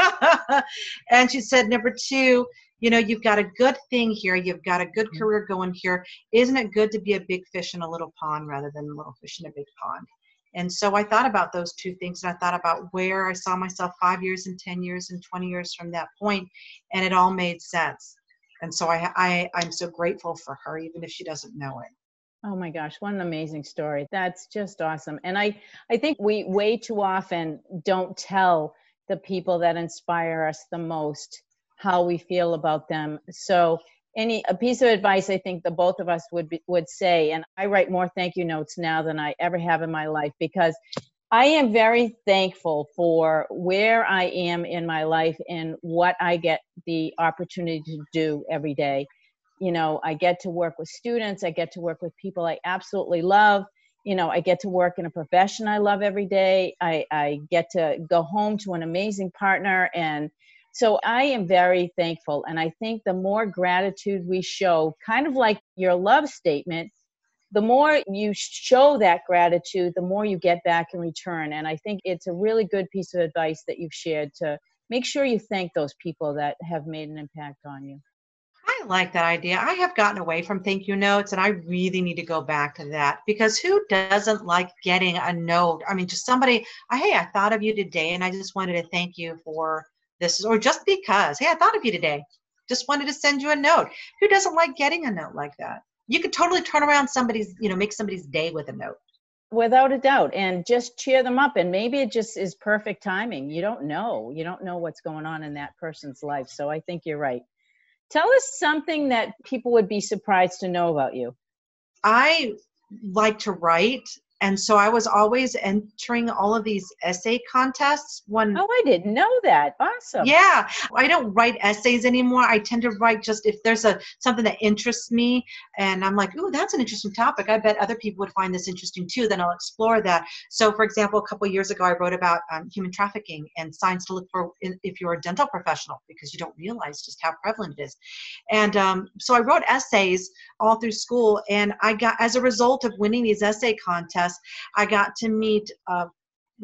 *laughs* and she said, number two, you know, you've got a good thing here. You've got a good Mm-hmm. career going here. Isn't it good to be a big fish in a little pond rather than a little fish in a big pond? And so I thought about those two things and I thought about where I saw myself five years and 10 years and 20 years from that point, and it all made sense. And so I, I, I'm so grateful for her, even if she doesn't know it. Oh my gosh, what an amazing story. That's just awesome. And I I think we way too often don't tell the people that inspire us the most how we feel about them. So any a piece of advice I think the both of us would be, would say and I write more thank you notes now than I ever have in my life because I am very thankful for where I am in my life and what I get the opportunity to do every day. You know i get to work with students i get to work with people i absolutely love. You know i get to work in a profession i love every day. I, I get to go home to an amazing partner and so i am very thankful and i think the more gratitude we show kind of like your love statement the more you show that gratitude the more you get back in return and i think it's a really good piece of advice that you've shared to make sure you thank those people that have made an impact on you I like that idea. I have gotten away from thank you notes and I really need to go back to that because who doesn't like getting a note? I mean, just somebody, hey, I thought of you today and I just wanted to thank you for this, is, or just because, hey, I thought of you today. Just wanted to send you a note. Who doesn't like getting a note like that? You could totally turn around somebody's, you know, make somebody's day with a note. without a doubt and just cheer them up and maybe it just is perfect timing you don't know you don't know what's going on in that person's life so i think you're right tell us something that people would be surprised to know about you I like to write. And so I was always entering all of these essay contests. One oh i didn't know that awesome Yeah, I don't write essays anymore. I tend to write just if there's a something that interests me, and I'm like, "Ooh, that's an interesting topic. I bet other people would find this interesting too." Then I'll explore that. So, for example, a couple of years ago, I wrote about um, human trafficking and signs to look for in, if you're a dental professional because you don't realize just how prevalent it is. And um, so, I wrote essays all through school, and I got as a result of winning these essay contests, I got to meet. Uh,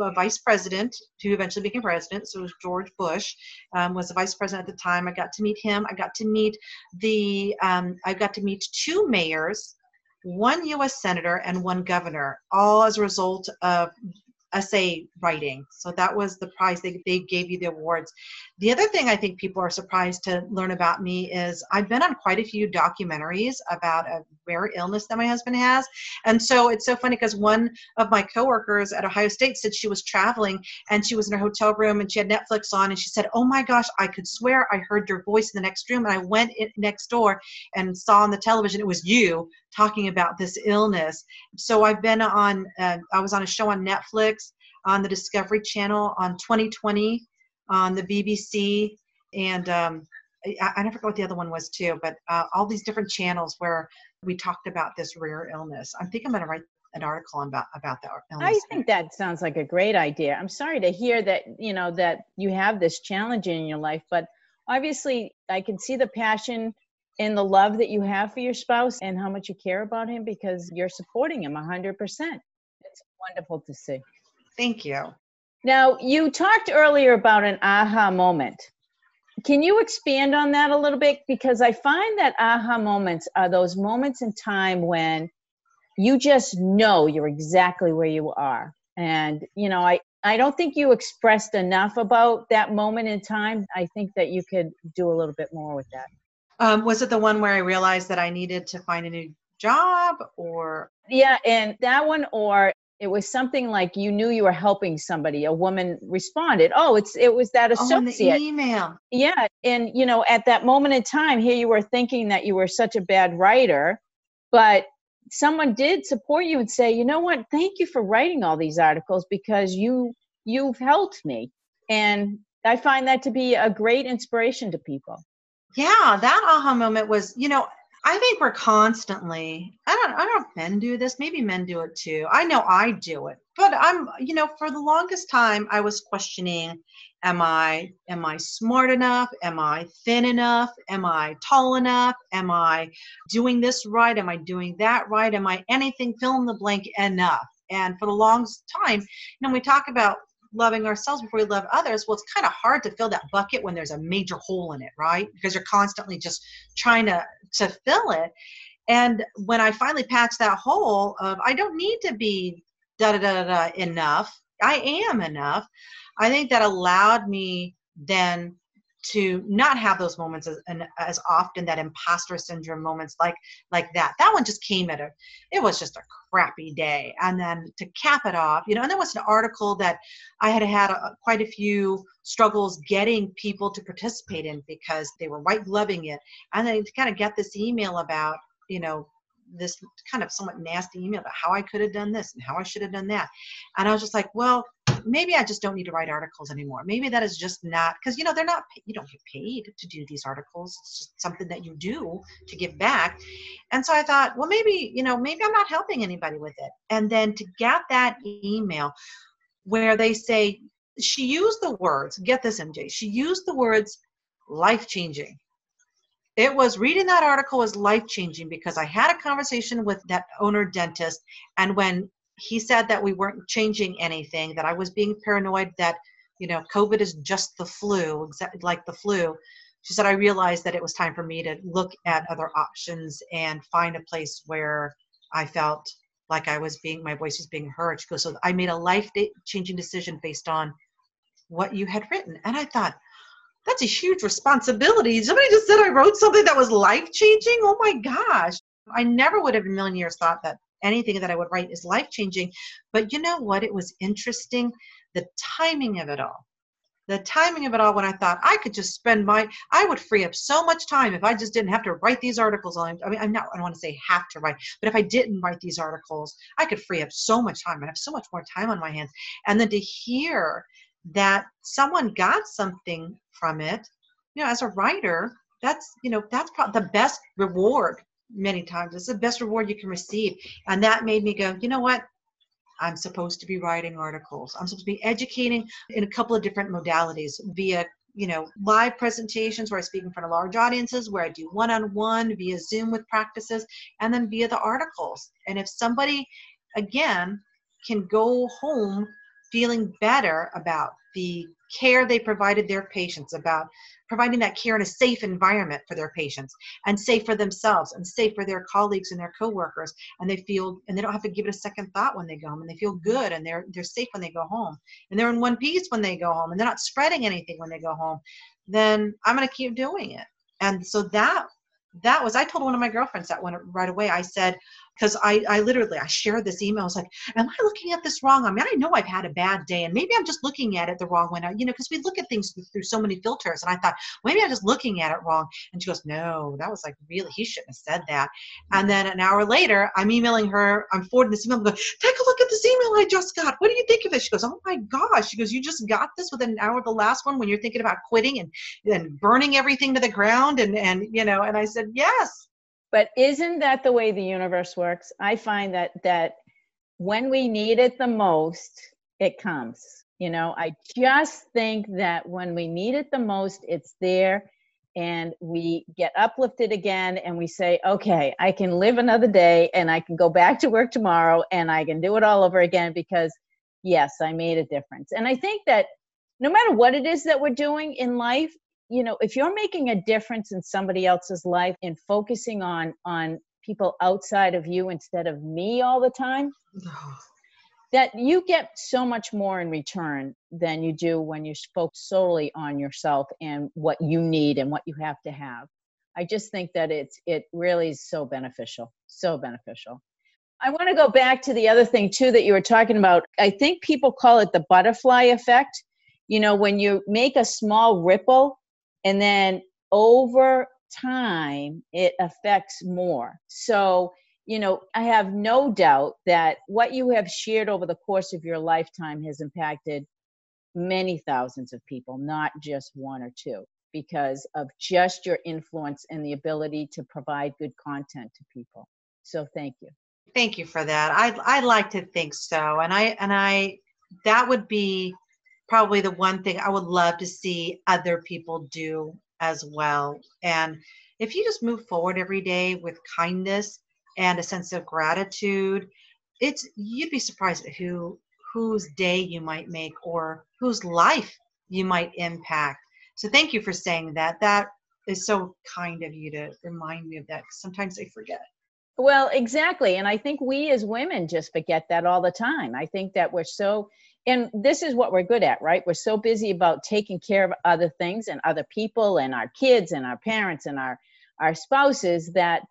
a vice president who eventually became president. So it was George Bush um, was the vice president at the time. I got to meet him. I got to meet the. Um, I got to meet two mayors, one U.S. senator, and one governor, all as a result of essay writing. So that was the prize. They, they gave you the awards. The other thing I think people are surprised to learn about me is I've been on quite a few documentaries about a rare illness that my husband has. And so it's so funny because one of my coworkers at Ohio State said she was traveling and she was in her hotel room and she had Netflix on and she said, Oh my gosh, I could swear I heard your voice in the next room. And I went next door and saw on the television it was you talking about this illness. So I've been on, uh, I was on a show on Netflix, on the Discovery Channel, on 2020, on the BBC, and um, I, I forget what the other one was too, but uh, all these different channels where we talked about this rare illness. I think I'm going to write an article about about that illness. I think that sounds like a great idea. I'm sorry to hear that, you know, that you have this challenge in your life, but obviously I can see the passion and the love that you have for your spouse and how much you care about him because you're supporting him 100%. It's wonderful to see. Thank you. Now, you talked earlier about an aha moment. Can you expand on that a little bit? Because I find that aha moments are those moments in time when you just know you're exactly where you are. And, you know, I, I don't think you expressed enough about that moment in time. I think that you could do a little bit more with that. Um, was it the one where I realized that I needed to find a new job or? Yeah, and that one, or it was something like you knew you were helping somebody. A woman responded, "Oh, it's it was that Oh, in the email. Yeah, and you know, at that moment in time, here you were thinking that you were such a bad writer, but someone did support you and say, "You know what? Thank you for writing all these articles because you you've helped me." And I find that to be a great inspiration to people. Yeah, that aha moment was, you know, I think we're constantly, I don't, I don't know if men do this. Maybe men do it too. I know I do it, but I'm, you know, for the longest time I was questioning, am I, am I smart enough? Am I thin enough? Am I tall enough? Am I doing this right? Am I doing that right? Am I anything fill in the blank enough? And for the longest time, you know, we talk about loving ourselves before we love others, well, it's kind of hard to fill that bucket when there's a major hole in it, right? Because you're constantly just trying to to fill it. And when I finally patched that hole of I don't need to be da da da da enough, I am enough. I think that allowed me then to not have those moments as, as often that imposter syndrome moments like like that. That one just came at a it was just a crappy day. And then to cap it off you know and there was an article that i had had a, quite a few struggles getting people to participate in because they were white gloving it. And then to kind of get this email about you know this kind of somewhat nasty email about how I could have done this and how I should have done that. And I was just like, well, maybe I just don't need to write articles anymore. Maybe that is just not because you know they're not you don't get paid to do these articles. It's just something that you do to give back. And so I thought, well, maybe you know maybe I'm not helping anybody with it. And then to get that email where they say she used the words, get this, MJ. She used the words life changing. It was reading that article was life changing because I had a conversation with that owner dentist, and when he said that we weren't changing anything, that I was being paranoid that, you know, COVID is just the flu, exactly like the flu. She said, I realized that it was time for me to look at other options and find a place where I felt like I was being, my voice was being heard. She goes, So I made a life changing decision based on what you had written. And I thought, that's a huge responsibility. Somebody just said I wrote something that was life changing. Oh my gosh. I never would have in a million years thought that anything that I would write is life changing. But you know what? It was interesting the timing of it all. The timing of it all when I thought I could just spend my, I would free up so much time if I just didn't have to write these articles. I mean, I'm not, I don't want to say have to write, but if I didn't write these articles, I could free up so much time. I have so much more time on my hands. And then to hear that someone got something from it, you know, as a writer, that's, you know, that's probably the best reward many times. It's the best reward you can receive. And that made me go, you know what? I'm supposed to be writing articles. I'm supposed to be educating in a couple of different modalities via, you know, live presentations where I speak in front of large audiences, where I do one on one via Zoom with practices, and then via the articles. And if somebody, again, can go home feeling better about the care they provided their patients, about providing that care in a safe environment for their patients and safe for themselves and safe for their colleagues and their coworkers. And they feel and they don't have to give it a second thought when they go home and they feel good and they're they're safe when they go home. And they're in one piece when they go home and they're not spreading anything when they go home. Then i'm going to keep doing it. And so that that was i told one of my girlfriends that one right away. I said because I, I literally I shared this email. I was like, "Am I looking at this wrong? I mean, I know I've had a bad day, and maybe I'm just looking at it the wrong way. You know, because we look at things through so many filters, and I thought maybe I'm just looking at it wrong. And she goes, "No, that was like really he shouldn't have said that." And then an hour later, I'm emailing her. I'm forwarding this email. I'm going, "Take a look at this email I just got. What do you think of it?" She goes, "Oh my gosh!" She goes, "You just got this within an hour of the last one when you're thinking about quitting and and burning everything to the ground and and you know." And I said, "Yes." But isn't that the way the universe works? I find that that when we need it the most, it comes. You know, I just think that when we need it the most, it's there and we get uplifted again and we say, okay, I can live another day and I can go back to work tomorrow and I can do it all over again because, yes, I made a difference. And I think that no matter what it is that we're doing in life, you know if you're making a difference in somebody else's life and focusing on on people outside of you instead of me all the time that you get so much more in return than you do when you focus solely on yourself and what you need and what you have to have. I just think that it's it really is so beneficial so beneficial. I want to go back to the other thing too that you were talking about. I think people call it the butterfly effect. You know when you make a small ripple and then over time it affects more so you know i have no doubt that what you have shared over the course of your lifetime has impacted many thousands of people not just one or two because of just your influence and the ability to provide good content to people. So thank you. Thank you for that. I I like to think so, and I and I that would be probably the one thing I would love to see other people do as well. And if you just move forward every day with kindness and a sense of gratitude, it's you'd be surprised at who whose day you might make or whose life you might impact. So thank you for saying that. That is so kind of you to remind me of that. Sometimes I forget. Well, exactly. And I think we as women just forget that all the time. I think that we're so, and this is what we're good at, right? We're so busy about taking care of other things and other people and our kids and our parents and our, our spouses that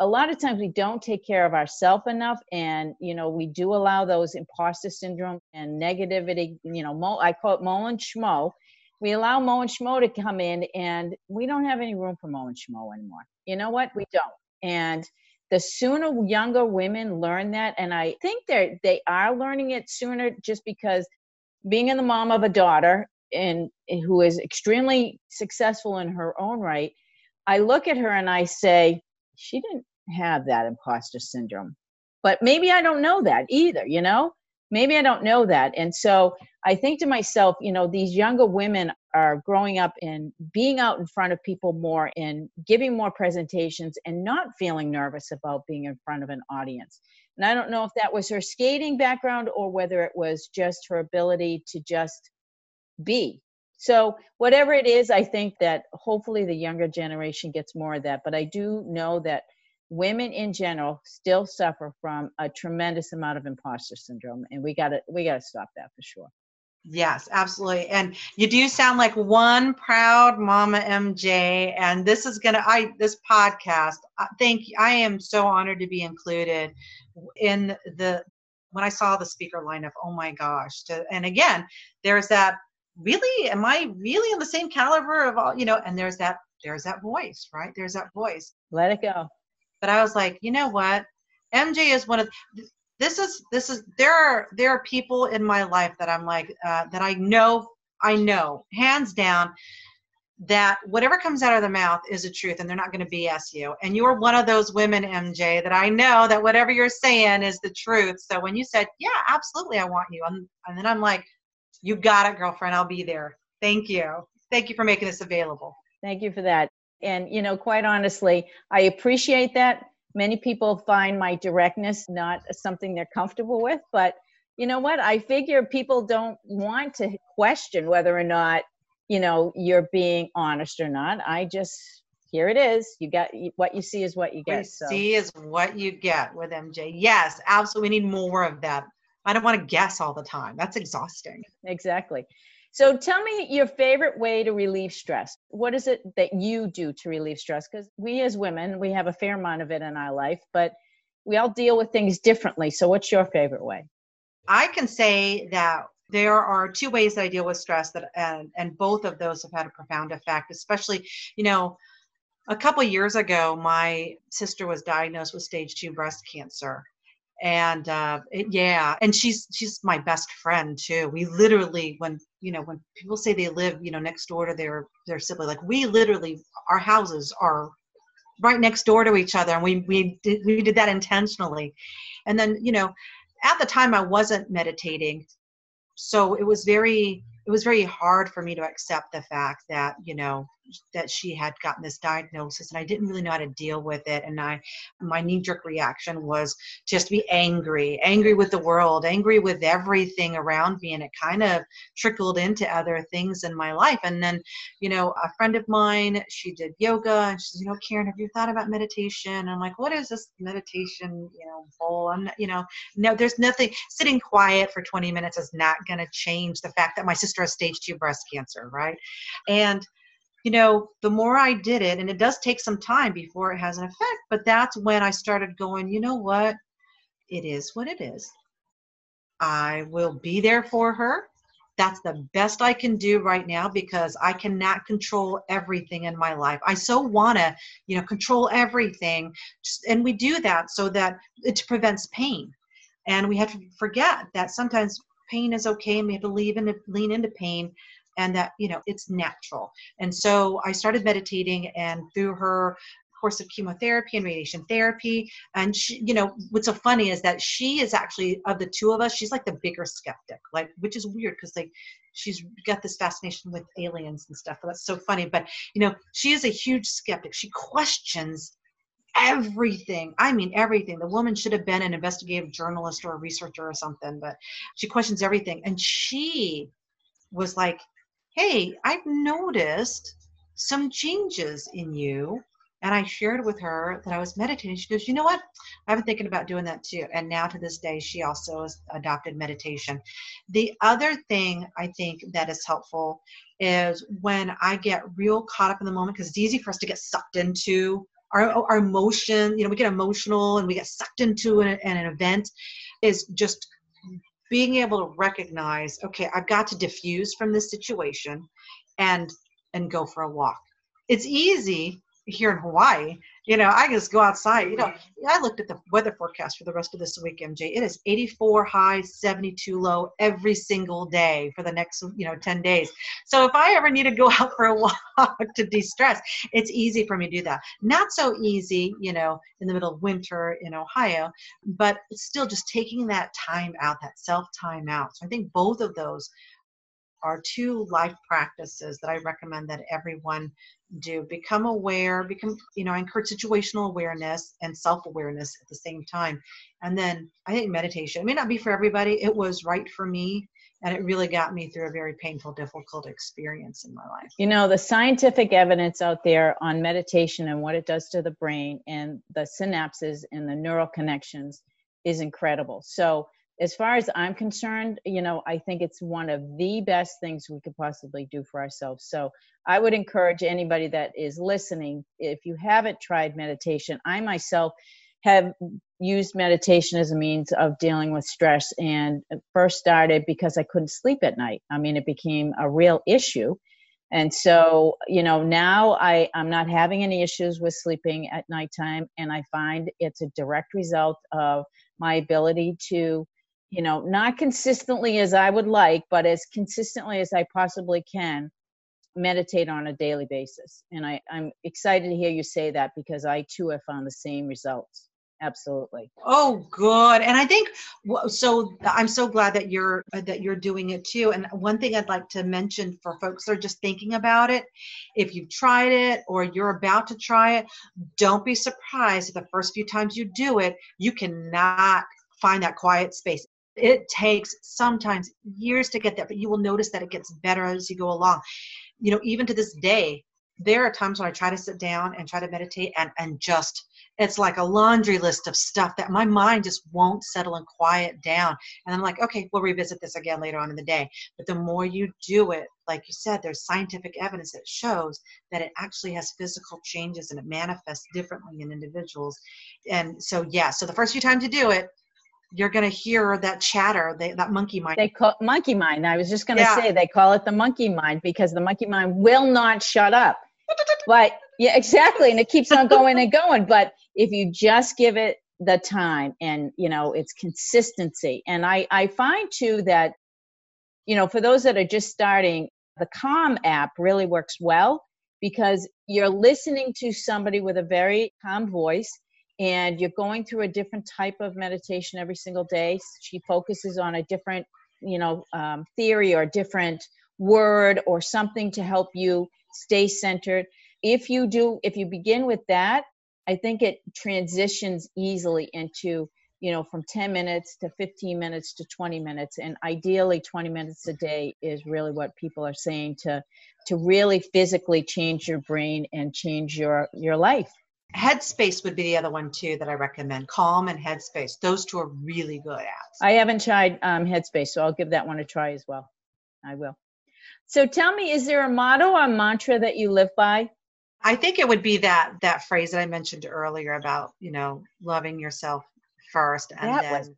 a lot of times we don't take care of ourselves enough. And you know we do allow those imposter syndrome and negativity you know mo, i call it mo and schmo. We allow mo and schmo to come in and we don't have any room for mo and schmo anymore. You know what? We don't. And the sooner younger women learn that and i think they're they are learning it sooner just because being in the mom of a daughter and who is extremely successful in her own right i look at her and i say she didn't have that imposter syndrome. But maybe I don't know that either, you know? Maybe I don't know that. And so I think to myself, you know, these younger women are growing up and being out in front of people more and giving more presentations and not feeling nervous about being in front of an audience. And I don't know if that was her skating background or whether it was just her ability to just be so whatever it is i think that hopefully the younger generation gets more of that but i do know that women in general still suffer from a tremendous amount of imposter syndrome and we got to we got to stop that for sure. Yes absolutely and you do sound like one proud mama mj and this is gonna i this podcast uh, i think i am so honored to be included in the when i saw the speaker lineup oh my gosh to, and again there's that really? Am i really in the same caliber of all you know and there's that there's that voice right? There's that voice. Let it go but i was like you know what mj is one of this is this is there are there are people in my life that i'm like uh, that i know i know hands down that whatever comes out of the mouth is the truth and they're not going to BS you. And you're one of those women, MJ, that I know that whatever you're saying is the truth. So when you said, Yeah, absolutely, I want you. And, and then I'm like, you got it, girlfriend. I'll be there. Thank you. Thank you for making this available. Thank you for that. And, you know, quite honestly, I appreciate that. Many people find my directness not something they're comfortable with, but you know what? I figure people don't want to question whether or not, you know, you're being honest or not. I just, here it is. You got what you see is what you get. What you so. see is what you get with MJ. Yes, absolutely. We need more of that. I don't want to guess all the time. That's exhausting. Exactly. So tell me your favorite way to relieve stress. What is it that you do to relieve stress? Because we as women, we have a fair amount of it in our life, but we all deal with things differently. So what's your favorite way? I can say that there are two ways that I deal with stress that and and both of those have had a profound effect, especially, you know, a couple years ago my sister was diagnosed with stage 2 breast cancer and uh, it, yeah and she's she's my best friend too. We literally when you know when people say they live you know next door to their their sibling like we literally our houses are right next door to each other and we we did, we did that intentionally. And then you know at the time i wasn't meditating so it was very it was very hard for me to accept the fact that you know that she had gotten this diagnosis and I didn't really know how to deal with it and I my knee jerk reaction was just to be angry angry with the world angry with everything around me and it kind of trickled into other things in my life. And then you know a friend of mine she did yoga and she says you know Karen have you thought about meditation? And I'm like what is this meditation you know bowl? I'm not, you know no there's nothing sitting quiet for 20 minutes is not going to change the fact that my sister has stage 2 breast cancer right? And you know, the more I did it, and it does take some time before it has an effect, but that's when I started going, you know what? It is what it is. I will be there for her. That's the best I can do right now because I cannot control everything in my life. I so want to, you know, control everything. And we do that so that it prevents pain. And we have to forget that sometimes pain is okay and we have to leave into, lean into pain and that you know it's natural and so i started meditating and through her course of chemotherapy and radiation therapy and she, you know what's so funny is that she is actually of the two of us she's like the bigger skeptic like which is weird because like she's got this fascination with aliens and stuff that's so funny but you know she is a huge skeptic she questions everything. I mean, everything. The woman should have been an investigative journalist or a researcher or something, but she questions everything. And she was like, Hey, I've noticed some changes in you. And I shared with her that I was meditating. She goes, You know what? I've been thinking about doing that too. And now to this day, she also has adopted meditation. The other thing I think that is helpful is when I get real caught up in the moment, because it's easy for us to get sucked into our, our emotion, you know, we get emotional and we get sucked into an, an event is just being able to recognize, okay, I've got to diffuse from this situation and and go for a walk. It's easy here in Hawaii, you know, I just go outside. You know, I looked at the weather forecast for the rest of this week, MJ. It is 84 high, 72 low every single day for the next, you know, 10 days. So if I ever need to go *laughs* out for a walk to de-stress, it's easy for me to do that. Not so easy, you know, in the middle of winter in Ohio, but still just taking that time out, that self time out. So I think both of those are two life practices that I recommend that everyone do. Become aware, become, you know, encourage situational awareness and self awareness at the same time. And then I think meditation, it may not be for everybody. It was right for me. And it really got me through a very painful, difficult experience in my life. You know, the scientific evidence out there on meditation and what it does to the brain and the synapses and the neural connections is incredible. So, as far as I'm concerned, you know, I think it's one of the best things we could possibly do for ourselves. So I would encourage anybody that is listening, if you haven't tried meditation, I myself have used meditation as a means of dealing with stress and uh, first started because I couldn't sleep at night. I mean, it became a real issue. And so, you know, now I, I'm not having any issues with sleeping at nighttime. And I find it's a direct result of my ability to you know, not consistently as I would like, but as consistently as I possibly can, meditate on a daily basis. And I, I'm excited to hear you say that because I too have found the same results. Absolutely. Oh, good. And I think so. I'm so glad that you're uh, that you're doing it too. And one thing I'd like to mention for folks that are just thinking about it, if you've tried it or you're about to try it, don't be surprised if the first few times you do it, you cannot find that quiet space it takes sometimes years to get there, but you will notice that it gets better as you go along. You know, even to this day, there are times when I try to sit down and try to meditate and, and just it's like a laundry list of stuff that my mind just won't settle and quiet down. And I'm like, okay, we'll revisit this again later on in the day. But the more you do it, like you said, there's scientific evidence that shows that it actually has physical changes and it manifests differently in individuals. And so, yeah, so the first few times you do it, you're going to hear that chatter, they, that monkey mind. They call monkey mind. I was just going to yeah. say they call it the monkey mind because the monkey mind will not shut up. *laughs* but yeah, exactly, and it keeps on going and going. But if you just give it the time and you know it's consistency, and I I find too that you know for those that are just starting, the Calm app really works well because you're listening to somebody with a very calm voice and you're going through a different type of meditation every single day. She focuses on a different, you know, um, theory or different word or something to help you stay centered. If you do, if you begin with that, I think it transitions easily into, you know, from 10 minutes to 15 minutes to 20 minutes. And ideally 20 minutes a day is really what people are saying to to really physically change your brain and change your your life. Headspace would be the other one too that I recommend. Calm and Headspace. Those two are really good apps. I haven't tried um, Headspace, so I'll give that one a try as well. I will. So tell me, is there a motto or mantra that you live by? I think it would be that that phrase that I mentioned earlier about you know loving yourself first and that then, was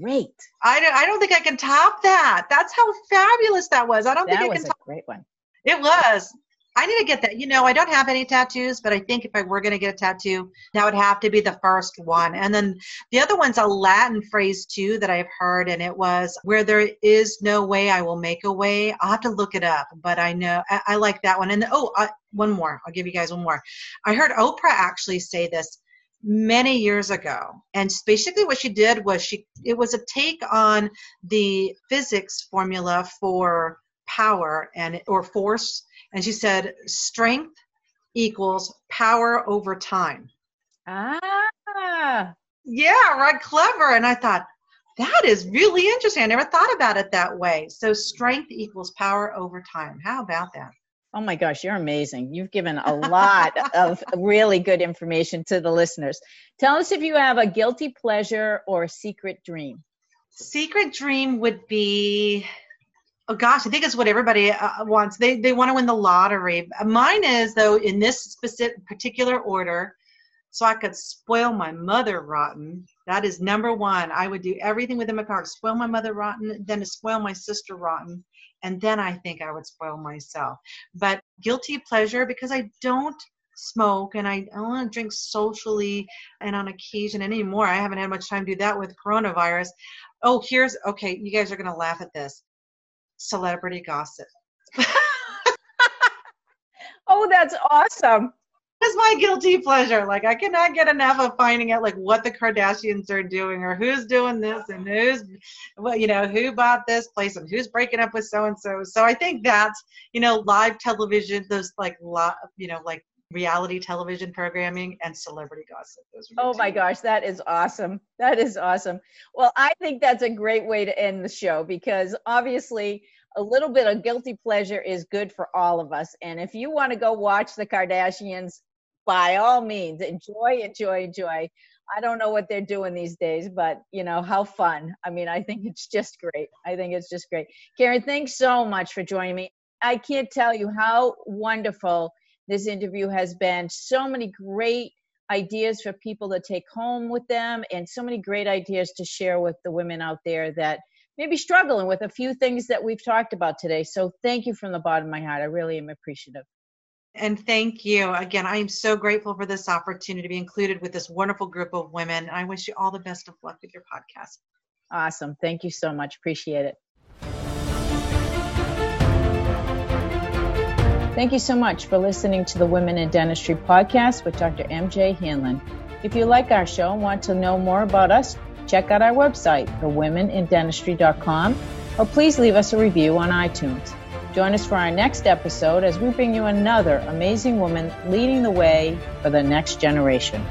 great. I don't, I don't think I can top that. That's how fabulous that was. I don't that think I can top. a great one. It was. I need to get that. You know, I don't have any tattoos, but I think if I were going to get a tattoo, that would have to be the first one. And then the other one's a Latin phrase too that I've heard, and it was where there is no way, I will make a way. I'll have to look it up, but I know I, I like that one. And oh, uh, one more. I'll give you guys one more. I heard Oprah actually say this many years ago and basically what she did was she it was a take on the physics formula for power and or force and she said strength equals power over time. Ah, yeah right clever. And i thought that is really interesting. I never thought about it that way. So strength equals power over time. How about that? Oh my gosh, you're amazing. You've given a lot of *laughs* really good information to the listeners. Tell us if you have a guilty pleasure or a secret dream. secret dream would be oh gosh i think it's what everybody uh, wants. They they want to win the lottery. Mine is though in this specific particular order so i could spoil my mother rotten. That is number one. I would do everything within my power to spoil my mother rotten then to spoil my sister rotten and then i think i would spoil myself. But guilty pleasure because i don't smoke and i, to drink socially and on occasion anymore. I haven't had much time to do that with coronavirus. Oh here's okay you guys are going to laugh at this celebrity gossip *laughs* Oh, that's awesome. That's my guilty pleasure. Like I cannot get enough of finding out like what the Kardashians are doing or who's doing this and who's well, you know, who bought this place and who's breaking up with so and so. So I think that's, you know, live television, those like lot you know, like reality television programming and celebrity gossip. Oh two. my gosh, that is awesome. That is awesome. Well, I think that's a great way to end the show because obviously a little bit of guilty pleasure is good for all of us. And if you want to go watch the Kardashians, by all means, enjoy, enjoy, enjoy. I don't know what they're doing these days, but you know, how fun. I mean, I think it's just great. I think it's just great. Karen, thanks so much for joining me. I can't tell you how wonderful this interview has been. So many great ideas for people to take home with them and so many great ideas to share with the women out there that may be struggling with a few things that we've talked about today. So thank you from the bottom of my heart. I really am appreciative. And thank you. Again, I am so grateful for this opportunity to be included with this wonderful group of women. I wish you all the best of luck with your podcast. Awesome. Thank you so much. Appreciate it. Thank you so much for listening to the Women in Dentistry podcast with Dr. MJ Hanlon. If you like our show and want to know more about us, check out our website, thewomenindentistry.com, or please leave us a review on iTunes. Join us for our next episode as we bring you another amazing woman leading the way for the next generation.